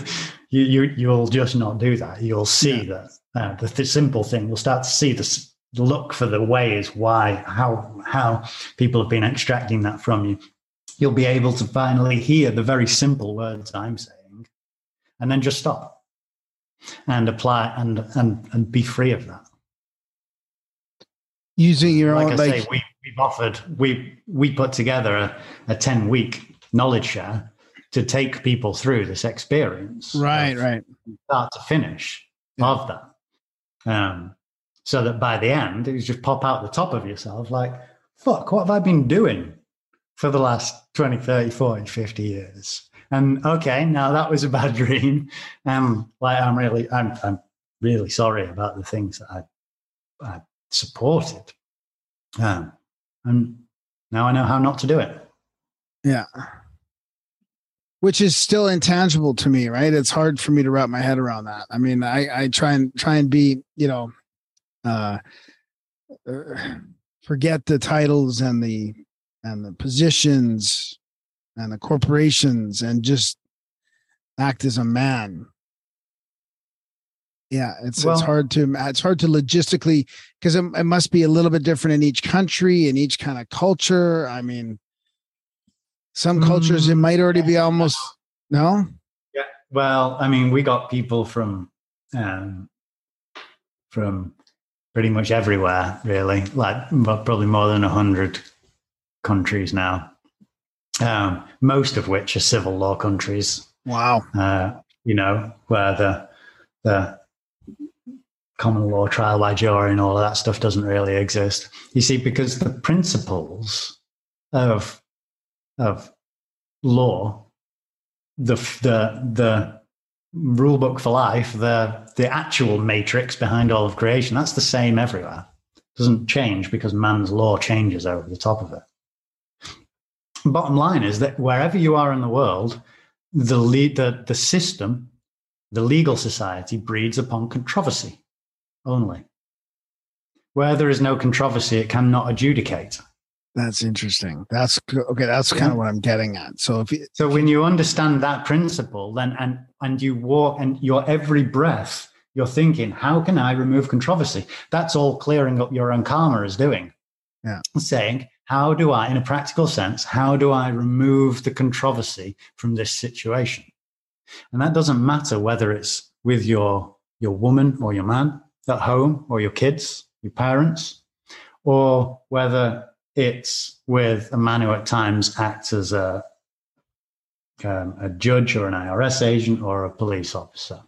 you, you'll just not do that. You'll see that uh, the, the simple thing, you'll start to see the look for the ways why, how, how people have been extracting that from you. You'll be able to finally hear the very simple words I'm saying and then just stop and apply and, and, and be free of that Using your like own, I like, say, we, we've offered, we, we put together a, a 10 week knowledge share to take people through this experience. right, right. Start to finish of that. Um, so that by the end, you just pop out the top of yourself like, fuck, what have I been doing for the last 20, 30, 40, 50 years? And okay, now that was a bad dream. Um, like I'm really, I'm, I'm really sorry about the things that I, I supported. Um, and now I know how not to do it. Yeah. Which is still intangible to me, right? It's hard for me to wrap my head around that. I mean, I, I try and try and be, you know, uh, uh, forget the titles and the and the positions and the corporations and just act as a man. Yeah, it's Well- it's hard to it's hard to logistically because it, it must be a little bit different in each country in each kind of culture. I mean, some cultures it Mm, might already be almost no. Yeah. Well, I mean, we got people from um, from pretty much everywhere, really. Like probably more than a hundred countries now. Um, most of which are civil law countries. Wow. Uh, you know, where the the common law trial by jury and all of that stuff doesn't really exist. You see, because the principles of of law, the the the rule book for life, the the actual matrix behind all of creation, that's the same everywhere. doesn't change because man's law changes over the top of it. Bottom line is that wherever you are in the world, the lead, the the system, the legal society breeds upon controversy only. Where there is no controversy, it cannot adjudicate. That's interesting. That's okay. That's kind of what I'm getting at. So if you, So when you understand that principle, then and and you walk and your every breath, you're thinking, how can I remove controversy? That's all clearing up your own karma is doing. Yeah. Saying, how do I, in a practical sense, how do I remove the controversy from this situation? And that doesn't matter whether it's with your your woman or your man at home or your kids, your parents, or whether it's with a man who at times acts as a um, a judge or an IRS agent or a police officer.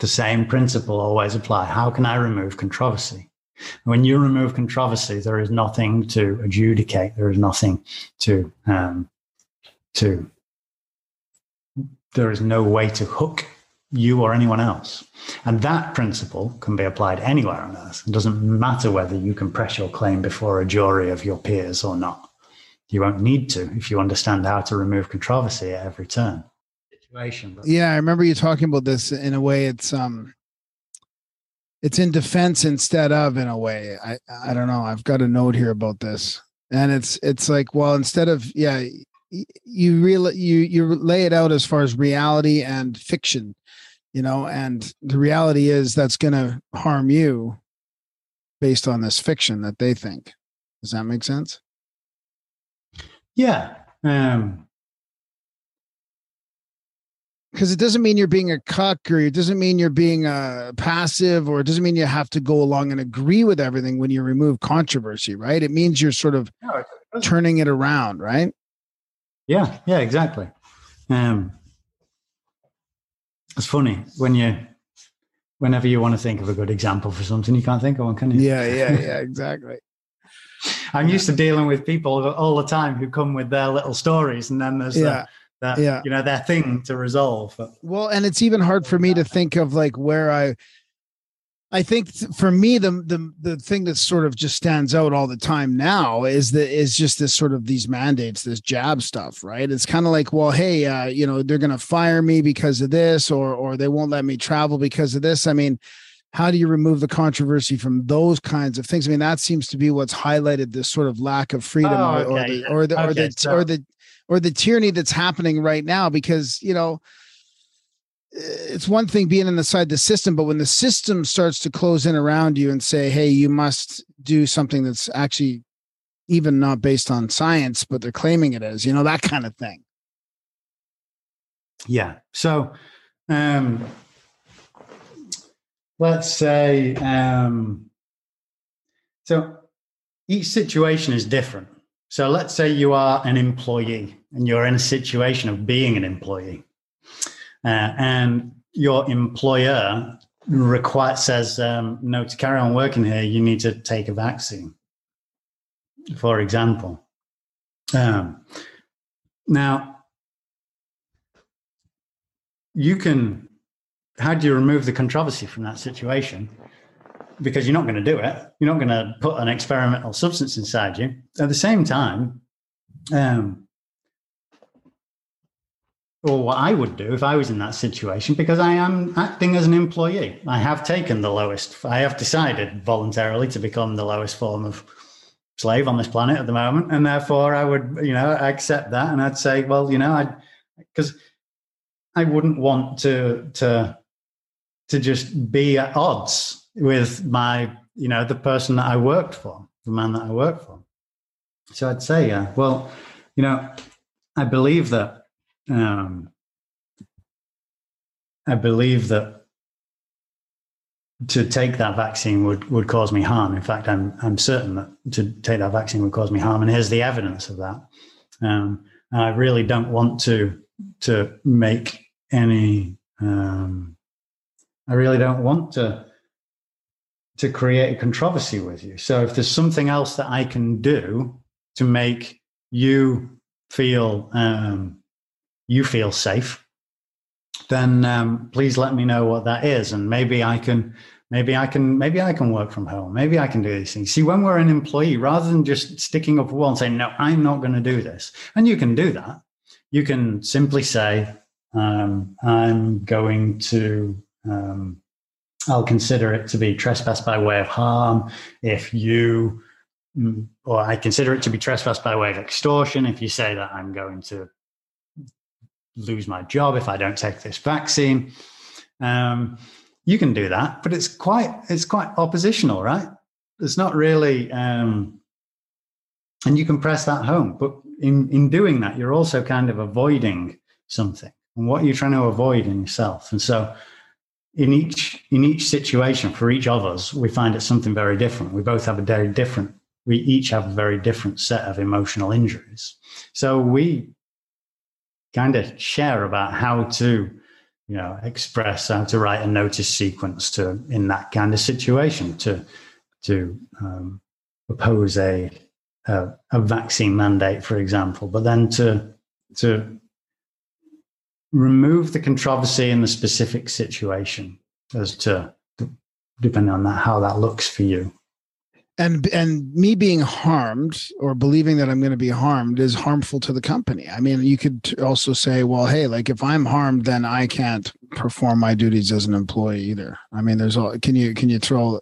The same principle always apply. How can I remove controversy? When you remove controversy, there is nothing to adjudicate. There is nothing to um, to. There is no way to hook you or anyone else, and that principle can be applied anywhere on earth. It doesn't matter whether you can press your claim before a jury of your peers or not. You won't need to if you understand how to remove controversy at every turn. Situation. But yeah, I remember you talking about this in a way. It's um, it's in defense instead of in a way. I I don't know. I've got a note here about this, and it's it's like well, instead of yeah, you real you you lay it out as far as reality and fiction, you know, and the reality is that's going to harm you based on this fiction that they think. Does that make sense? Yeah, um, because it doesn't mean you're being a cuck or it doesn't mean you're being uh, passive or it doesn't mean you have to go along and agree with everything when you remove controversy right? It means you're sort of no, it turning it around right? Yeah, yeah, exactly. Um, it's funny when you, whenever you want to think of a good example for something, you can't think of one, can you? yeah yeah yeah exactly. I'm used to dealing with people all the time who come with their little stories, and then there's yeah that, yeah. you know, their thing to resolve. But well and it's even hard for me to think of like where i i think for me the the the thing that sort of just stands out all the time now is that is just this sort of these mandates this jab stuff right it's kind of like well hey uh you know they're going to fire me because of this or or they won't let me travel because of this i mean how do you remove the controversy from those kinds of things i mean that seems to be what's highlighted this sort of lack of freedom Oh, or, or the or the or the so- or the or the tyranny that's happening right now because you know it's one thing being inside the system, but when the system starts to close in around you and say, "Hey, you must do something that's actually even not based on science, but they're claiming it is," you know, that kind of thing. yeah, so um, let's say, um, so each situation is different. So let's say you are an employee and you're in a situation of being an employee, uh, and your employer require says, um, "No, to carry on working here, you need to take a vaccine." For example, um, now you can. How do you remove the controversy from that situation? because you're not going to do it. You're not going to put an experimental substance inside you. At the same time, um, or what I would do if I was in that situation, because I am acting as an employee. I have taken the lowest, I have decided voluntarily to become the lowest form of slave on this planet at the moment. And therefore, I would, you know, accept that. And I'd say, well, you know, I, because I wouldn't want to, to, to just be at odds with my, you know, the person that I worked for, the man that I worked for. So I'd say, yeah, well, you know, I believe that, um, I believe that to take that vaccine would, would cause me harm. In fact, I'm, I'm certain that to take that vaccine would cause me harm. And here's the evidence of that. Um, and I really don't want to, to make any, um, I really don't want to, to create a controversy with you. So if there's something else that I can do to make you feel um, you feel safe, then um, please let me know what that is, and maybe I can. Maybe I can. Maybe I can work from home. Maybe I can do these things. See, when we're an employee, rather than just sticking up a wall and saying, "No, I'm not going to do this," and you can do that. You can simply say, um, "I'm going to." Um, I'll consider it to be trespass by way of harm if you, mm, or I consider it to be trespass by way of extortion if you say that I'm going to lose my job if I don't take this vaccine. Um, you can do that, but it's quite it's quite oppositional, right? It's not really, um, and you can press that home. But in in doing that, you're also kind of avoiding something, and what you're trying to avoid in yourself, and so in each in each situation for each of us we find it something very different we both have a very different we each have a very different set of emotional injuries so we kind of share about how to you know express how to write a notice sequence to in that kind of situation to to um, oppose a, a a vaccine mandate for example but then to to remove the controversy in the specific situation as to depending on that how that looks for you And and me being harmed or believing that I'm going to be harmed is harmful to the company. I mean, you could also say, well, hey, like if I'm harmed, then I can't perform my duties as an employee either. I mean, there's all. Can you can you throw?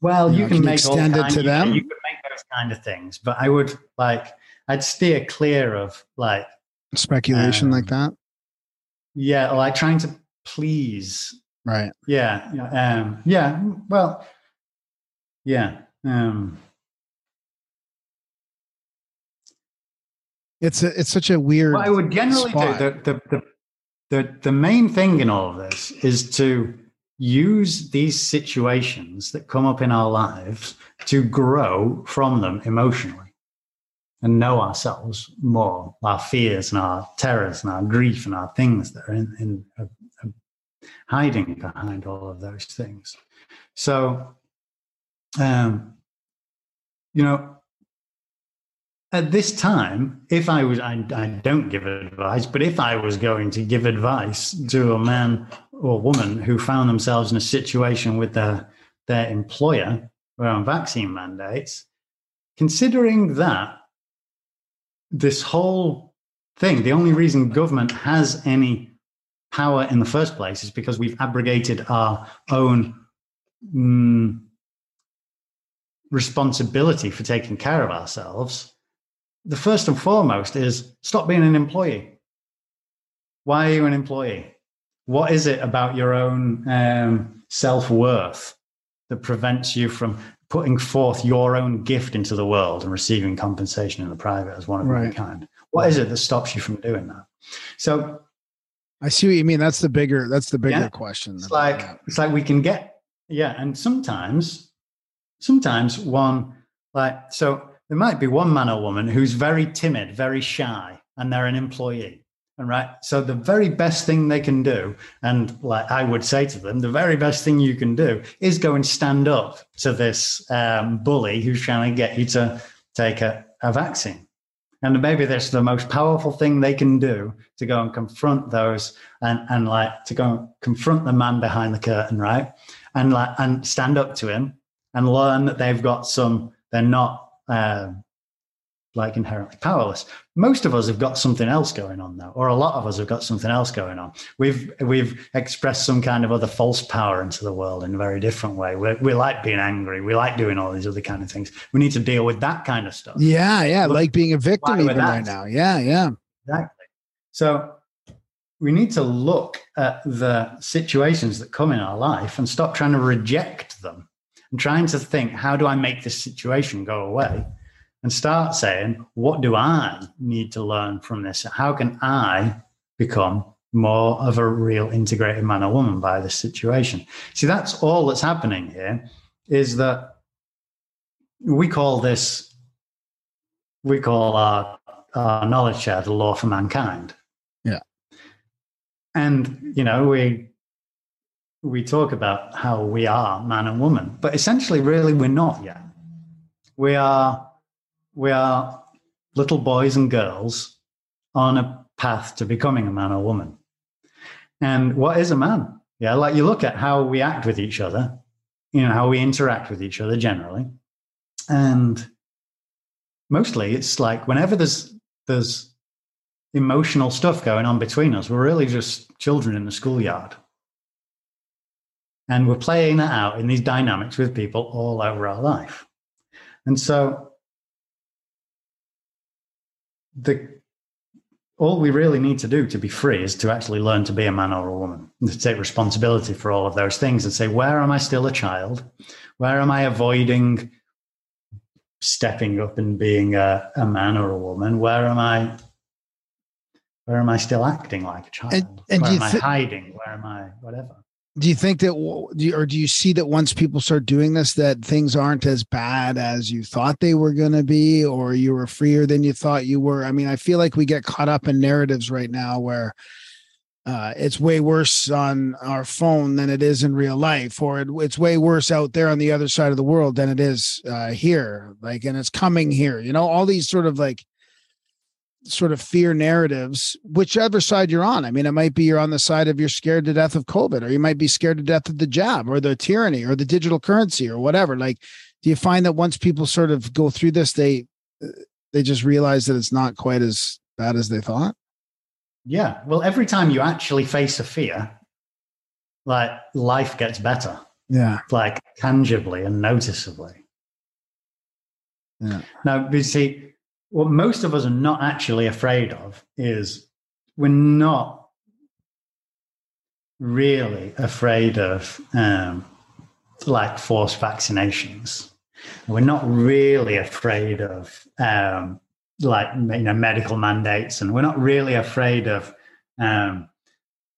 well You you can can make extend it to them? you could make those kind of things but i would like i'd steer clear of like speculation Um, like that yeah like trying to please right yeah yeah, um yeah well yeah um It's a, it's such a weird. What I would generally spot. do, the, the, the, the, main thing in all of this is to use these situations that come up in our lives to grow from them emotionally and know ourselves more, our fears and our terrors and our grief and our things that are in, in uh, hiding behind all of those things. So, um, you know, at this time, if I was, I, I don't give advice, but if I was going to give advice to a man or woman who found themselves in a situation with their, their employer around vaccine mandates, considering that this whole thing, the only reason government has any power in the first place is because we've abrogated our own mm, responsibility for taking care of ourselves the first and foremost is stop being an employee. Why are you an employee? What is it about your own um, self worth that prevents you from putting forth your own gift into the world and receiving compensation in the private as one of Right. mankind? What is it that stops you from doing that? So I see what you mean. That's the bigger. That's the bigger Yeah. question. it's like it's like we can get yeah and sometimes sometimes one like so there might be one man or woman who's very timid very shy and they're an employee and right so the very best thing they can do and like i would say to them the very best thing you can do is go and stand up to this um, bully who's trying to get you to take a, a vaccine and maybe that's the most powerful thing they can do to go and confront those and, and like to go and confront the man behind the curtain, right? And like and stand up to him and learn that they've got some, they're not um, like inherently powerless. Most of us have got something else going on though, or a lot of us have got something else going on. We've we've expressed some kind of other false power into the world in a very different way. We we like being angry. We like doing all these other kind of things. We need to deal with that kind of stuff. yeah, yeah, Look, like being a victim even right now. Yeah, yeah. Exactly. So we need to look at the situations that come in our life and stop trying to reject them and trying to think, how do I make this situation go away? And start saying, what do I need to learn from this? How can I become more of a real integrated man or woman by this situation? See, that's all that's happening here is that we call this, we call our, our knowledge share the law for mankind. Yeah. And, you know, we, we talk about how we are man and woman, but essentially, really, we're not yet. We are, we are little boys and girls on a path to becoming a man or woman. And what is a man? Yeah, like you look at how we act with each other, you know, how we interact with each other generally. And mostly it's like whenever there's there's emotional stuff going on between us, we're really just children in the schoolyard. And we're playing that out in these dynamics with people all over our life. And so the all we really need to do to be free is to actually learn to be a man or a woman and to take responsibility for all of those things and say, where am I still a child? Where am I avoiding stepping up and being a, a man or a woman? Where am I? Where am I still acting like a child? And- and where am you I hiding? Where am I? Whatever. Do you think that, do or do you see that once people start doing this, that things aren't as bad as you thought they were going to be, or you were freer than you thought you were? I mean, I feel like we get caught up in narratives right now where uh, it's way worse on our phone than it is in real life, or it, it's way worse out there on the other side of the world than it is uh, here. Like, and it's coming here. You know, all these sort of like sort of fear narratives, whichever side you're on. I mean, it might be you're on the side of you're scared to death of COVID, or you might be scared to death of the jab or the tyranny or the digital currency or whatever. Like, do you find that once people sort of go through this, they uh, they just realize that it's not quite as bad as they thought? Yeah. Well, every time you actually face a fear, like life gets better, Yeah. like tangibly and noticeably. Yeah. Now, you see, what most of us are not actually afraid of is we're not really afraid of um, like forced vaccinations. We're not really afraid of um, like you know medical mandates, and we're not really afraid of um,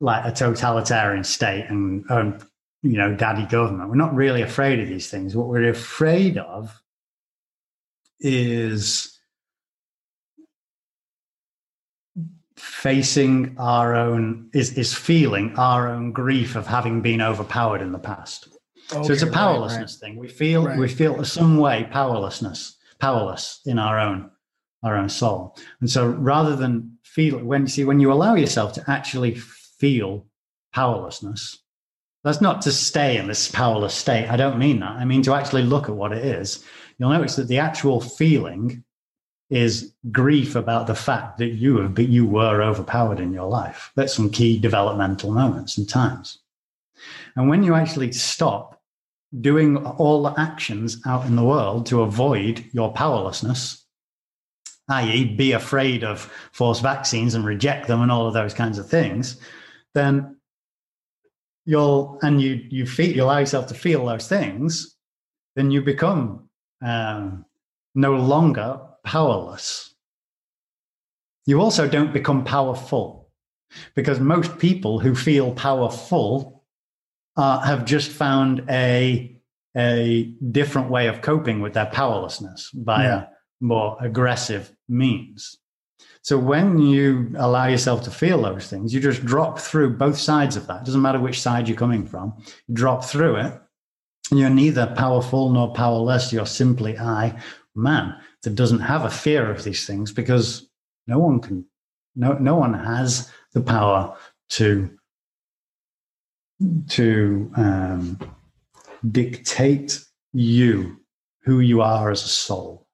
like a totalitarian state and, and you know daddy government. We're not really afraid of these things. What we're afraid of is facing our own is is feeling our own grief of having been overpowered in the past. so it's a Okay, right, powerlessness thing. We feel Right. we feel in some way powerlessness, powerless in our own our own soul. And so rather than feel when you see when you allow yourself to actually feel powerlessness, that's not to stay in this powerless state. I don't mean that. I mean to actually look at what it is. You'll notice that the actual feeling is grief about the fact that you have been, you were overpowered in your life. That's some key developmental moments and times. And when you actually stop doing all the actions out in the world to avoid your powerlessness, i.e., be afraid of forced vaccines and reject them and all of those kinds of things, then you'll and you you feel you allow yourself to feel those things, then you become um, no longer powerless. You also don't become powerful because most people who feel powerful uh, have just found a, a different way of coping with their powerlessness via Yeah. more aggressive means. So when you allow yourself to feel those things, you just drop through both sides of that. It doesn't matter which side you're coming from. You drop through it. And you're neither powerful nor powerless. You're simply I, man, that doesn't have a fear of these things because no one can, no, no one has the power to to um, dictate you who you are as a soul.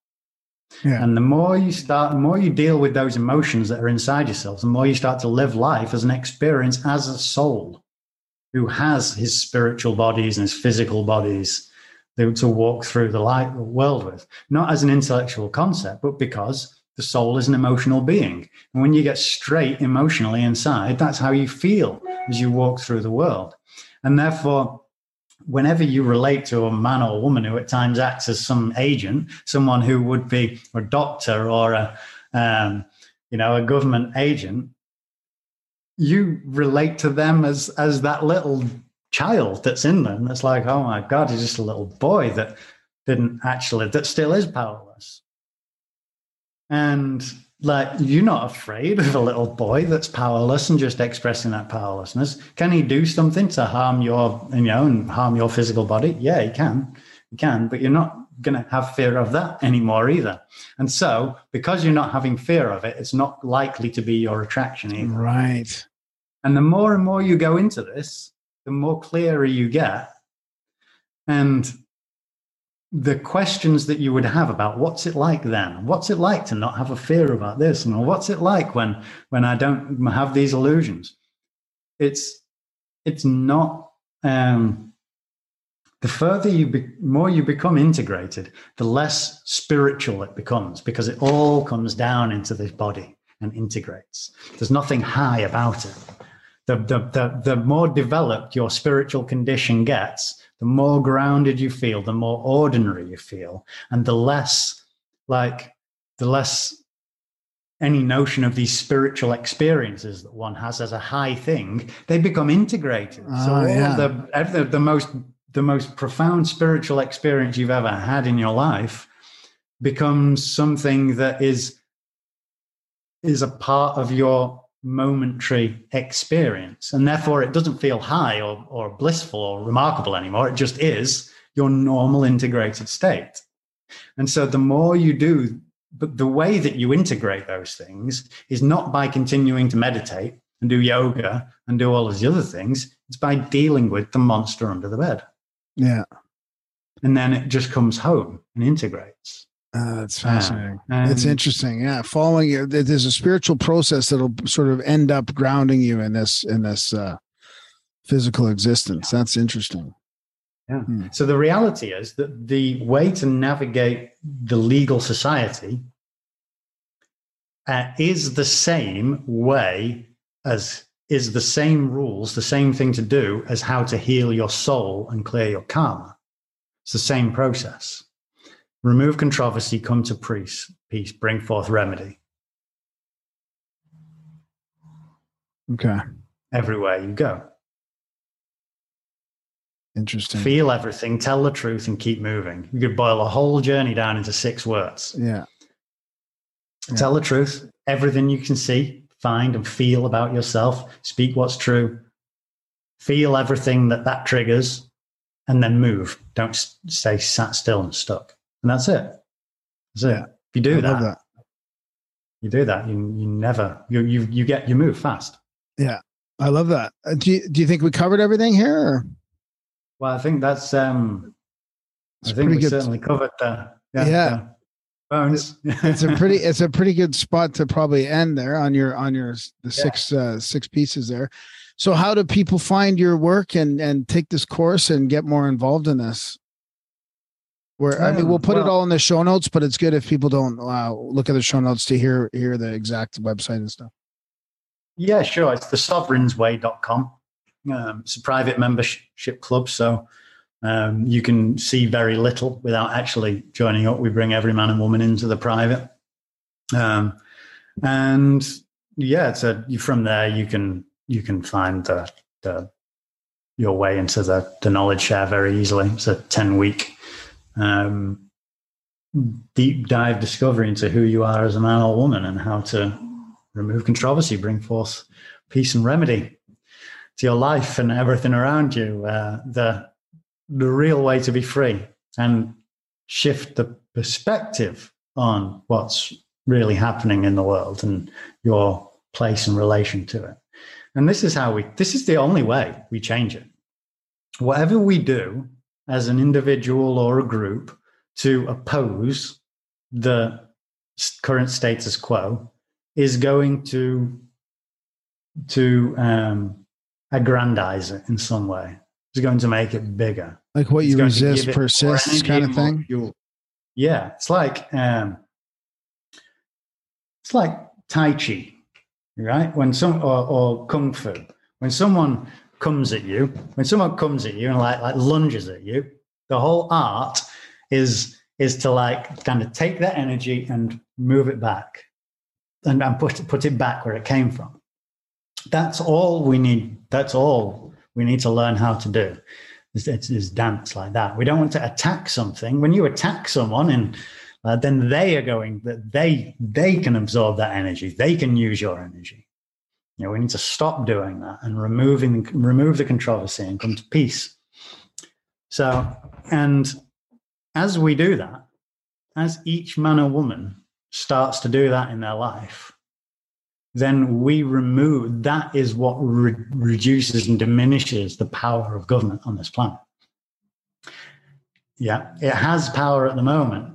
Yeah. And the more you start, the more you deal with those emotions that are inside yourself, the more you start to live life as an experience as a soul who has his spiritual bodies and his physical bodies to to walk through the light world with, not as an intellectual concept, but because the soul is an emotional being. And when you get straight emotionally inside, that's how you feel as you walk through the world. And therefore, whenever you relate to a man or woman who at times acts as some agent, someone who would be a doctor or a um, you know a government agent, you relate to them as as that little child that's in them. That's like, oh my god, he's just a little boy that didn't actually that still is powerless. And like you're not afraid of a little boy that's powerless and just expressing that powerlessness. Can he do something to harm your, you know, and harm your physical body? Yeah, he can. He can, but you're not going to have fear of that anymore either. And so, because you're not having fear of it, it's not likely to be your attraction either. Right. And the more and more you go into this, the more clearer you get. And the questions that you would have about what's it like then? What's it like to not have a fear about this? And what's it like when when I don't have these illusions? It's it's not um the further you be, more you become integrated, the less spiritual it becomes because it all comes down into this body and integrates. There's nothing high about it the, the, the, the more developed your spiritual condition gets, the more grounded you feel, the more ordinary you feel, and the less like the less any notion of these spiritual experiences that one has as a high thing, they become integrated. so Ah, yeah. the, the the most the most profound spiritual experience you've ever had in your life becomes something that is is a part of your momentary experience. And therefore, it doesn't feel high or, or blissful or remarkable anymore. It just is your normal integrated state. And so, the more you do, but the way that you integrate those things is not by continuing to meditate and do yoga and do all of the other things, it's by dealing with the monster under the bed. Yeah. And then it just comes home and integrates. Uh, that's fascinating. And- it's interesting. Yeah. Following you, there's a spiritual process that'll sort of end up grounding you in this, in this, uh, physical existence. That's interesting. Yeah. So the reality is that the way to navigate the legal society uh, is the same way as is the same rules, the same thing to do as how to heal your soul and clear your karma. It's the same process. Remove controversy, come to peace, peace, bring forth remedy. Okay. Everywhere you go. Interesting. Feel everything, tell the truth, and keep moving. You could boil a whole journey down into six words. Yeah. Yeah. Tell the truth, everything you can see, find, and feel about yourself. Speak what's true. Feel everything that that triggers, and then move. Don't stay sat still and stuck. And that's it. That's it. If you do I that, that. you do that. You you never you you you get you move fast. Yeah, I love that. Uh, do you, do you think we covered everything here? Or? Well, I think that's um. It's I think we good. certainly covered the Yeah. the bones. It's a pretty it's a pretty good spot to probably end there on your on your the Yeah. six uh, six pieces there. So how do people find your work and and take this course and get more involved in this? Where I mean, we'll put it all in the show notes, but it's good if people don't uh, look at the show notes to hear hear the exact website and stuff. Yeah, sure. It's the sovereign'sway.com. Um, it's a private membership club, so um, you can see very little without actually joining up. We bring every man and woman into the private. Um, and yeah, it's a, from there you can you can find the, the your way into the, the knowledge share very easily. It's a 10 week um, deep dive discovery into who you are as a man or woman and how to remove controversy, bring forth peace and remedy to your life and everything around you. Uh, the the real way to be free and shift the perspective on what's really happening in the world and your place and relation to it. And this is how we. This is the only way we change it. Whatever we do as an individual or a group to oppose the current status quo is going to to um, aggrandize it in some way. It's going to make it bigger. Like what It's you resist give it more persists kind of thing. fuel. Yeah, it's like um, it's like Tai Chi, right? When some or, or Kung Fu, when someone comes at you, when someone comes at you and like like lunges at you, the whole art is is to like kind of take that energy and move it back and, and put put it back where it came from. That's all we need. That's all we need to learn how to do. Is, is, dance like that. We don't want to attack something. When you attack someone, and uh, then they are going that they they can absorb that energy. They can use your energy. Know, we need to stop doing that and removing remove the controversy and come to peace. So, and as we do that, as each man or woman starts to do that in their life, then we remove that is what re- reduces and diminishes the power of government on this planet. Yeah, it has power at the moment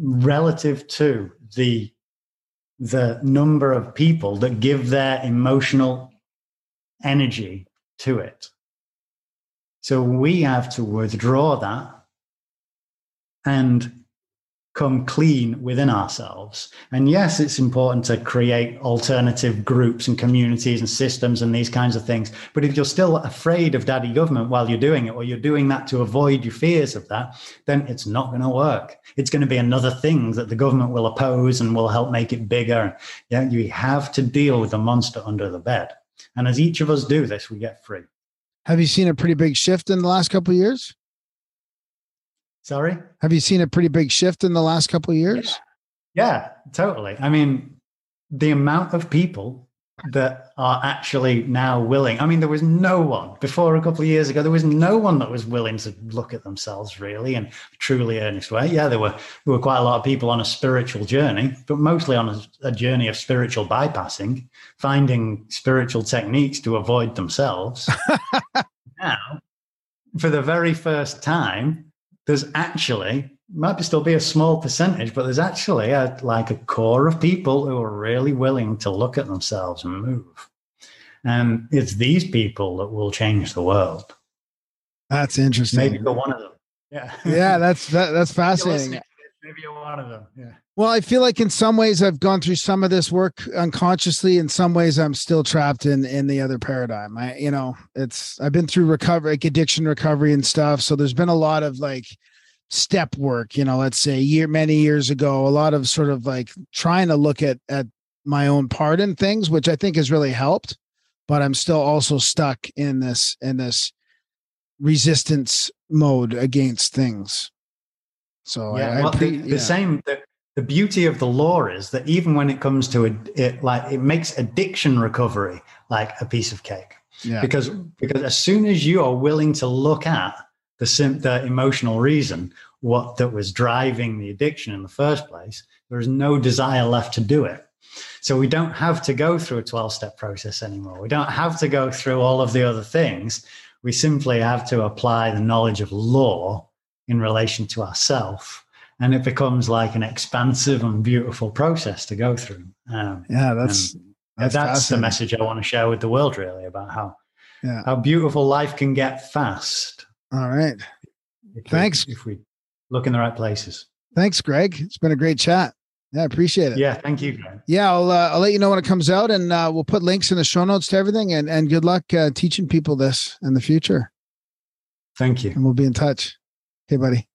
relative to the the number of people that give their emotional energy to it. So we have to withdraw that and come clean within ourselves. And yes, it's important to create alternative groups and communities and systems and these kinds of things. But if you're still afraid of daddy government while you're doing it, or you're doing that to avoid your fears of that, then it's not going to work. It's going to be another thing that the government will oppose and will help make it bigger. Yeah, you have to deal with the monster under the bed. And as each of us do this, we get free. Have you seen a pretty big shift in the last couple of years? Sorry? Have you seen a pretty big shift in the last couple of years? Yeah, totally. I mean, the amount of people that are actually now willing. I mean, there was no one before a couple of years ago, there was no one that was willing to look at themselves really in a truly earnest way. Yeah, there were there were quite a lot of people on a spiritual journey, but mostly on a, a journey of spiritual bypassing, finding spiritual techniques to avoid themselves. now, for the very first time, there's actually might be still be a small percentage, but there's actually a, like a core of people who are really willing to look at themselves and move. And it's these people that will change the world. That's interesting. Maybe you're one of them. Yeah. yeah, that's that, that's fascinating. listening to this, Maybe you're one of them. Yeah. Well, I feel like in some ways I've gone through some of this work unconsciously. In some ways, I'm still trapped in in the other paradigm. I, you know, it's I've been through recovery, like addiction recovery and stuff. So there's been a lot of like step work, you know, let's say year many years ago, a lot of sort of like trying to look at at my own part in things, which I think has really helped. But I'm still also stuck in this in this resistance mode against things. So yeah, I, I pre- the, the yeah. same. The, the beauty of the law is that even when it comes to it, it, like it makes addiction recovery like a piece of cake. yeah. Because because as soon as you are willing to look at the sim- the emotional reason what that was driving the addiction in the first place, there is no desire left to do it. So we don't have to go through a 12 step process anymore. We don't have to go through all of the other things. We simply have to apply the knowledge of law in relation to ourselves. And it becomes like an expansive and beautiful process to go through. Um, yeah, that's that's, that's, the message I want to share with the world, really, about how, Yeah. how beautiful life can get fast. All right. if we- Thanks. If we look in the right places. Thanks, Greg. It's been a great chat. Yeah, I appreciate it. Yeah, thank you, Graham. Yeah, I'll uh, I'll let you know when it comes out, and uh, we'll put links in the show notes to everything. And and good luck uh, teaching people this in the future. Thank you. And we'll be in touch. Hey, buddy.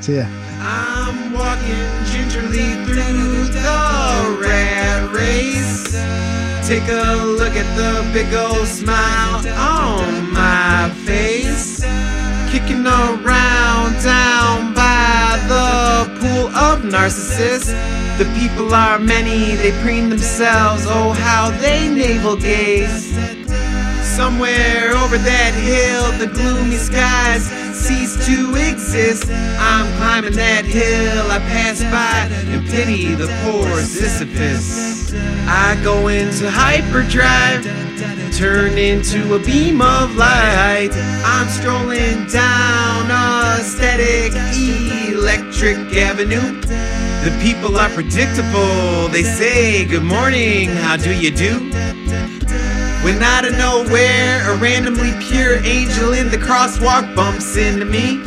See ya. Gingerly through the rat race. Take a look at the big old smile on my face. Kicking around down by the pool of narcissists. The people are many, they preen themselves. Oh, how they navel gaze. Somewhere over that hill, the gloomy skies cease to exist. I'm climbing that hill, I pass by and pity the poor Sisyphus. I go into hyperdrive, turn into a beam of light. I'm strolling down a static electric avenue. The people are predictable. They say, Good morning, how do you do? When out of nowhere, a randomly pure angel in the crosswalk bumps into me.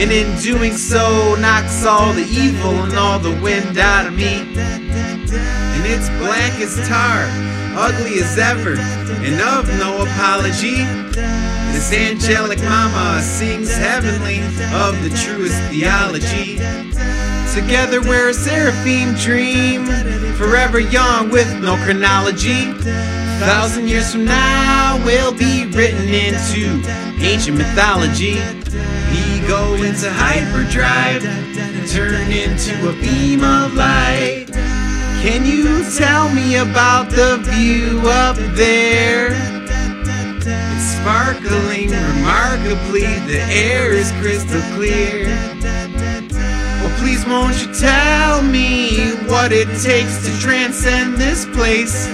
And in doing so, knocks all the evil and all the wind out of me. And it's black as tar, ugly as ever, and of no apology. This angelic mama sings heavenly of the truest theology. Together we're a seraphim dream, forever young with no chronology. A Thousand years from now, we'll be written into ancient mythology. We go into hyperdrive, turn into a beam of light. Can you tell me about the view up there? Sparkling remarkably, the air is crystal clear. Well, please won't you tell me what it takes to transcend this place?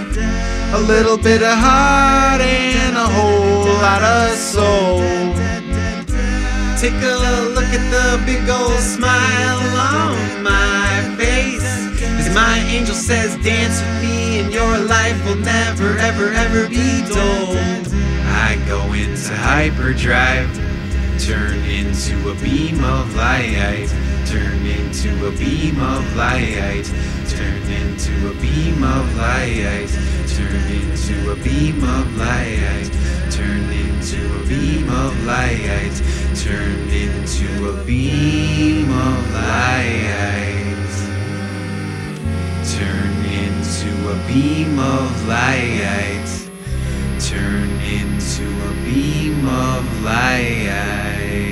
A little bit of heart and a whole lot of soul. Take a look at the big old smile on my face. As my angel says, dance with me, and your life will never, ever, ever be dull. I go into hyperdrive, turn into a beam of light, turn into a beam of light, turn into a beam of light, turn into a beam of light, turn into a beam of light, turn into a beam of light. Turn into a beam of light. Turn into a beam of light.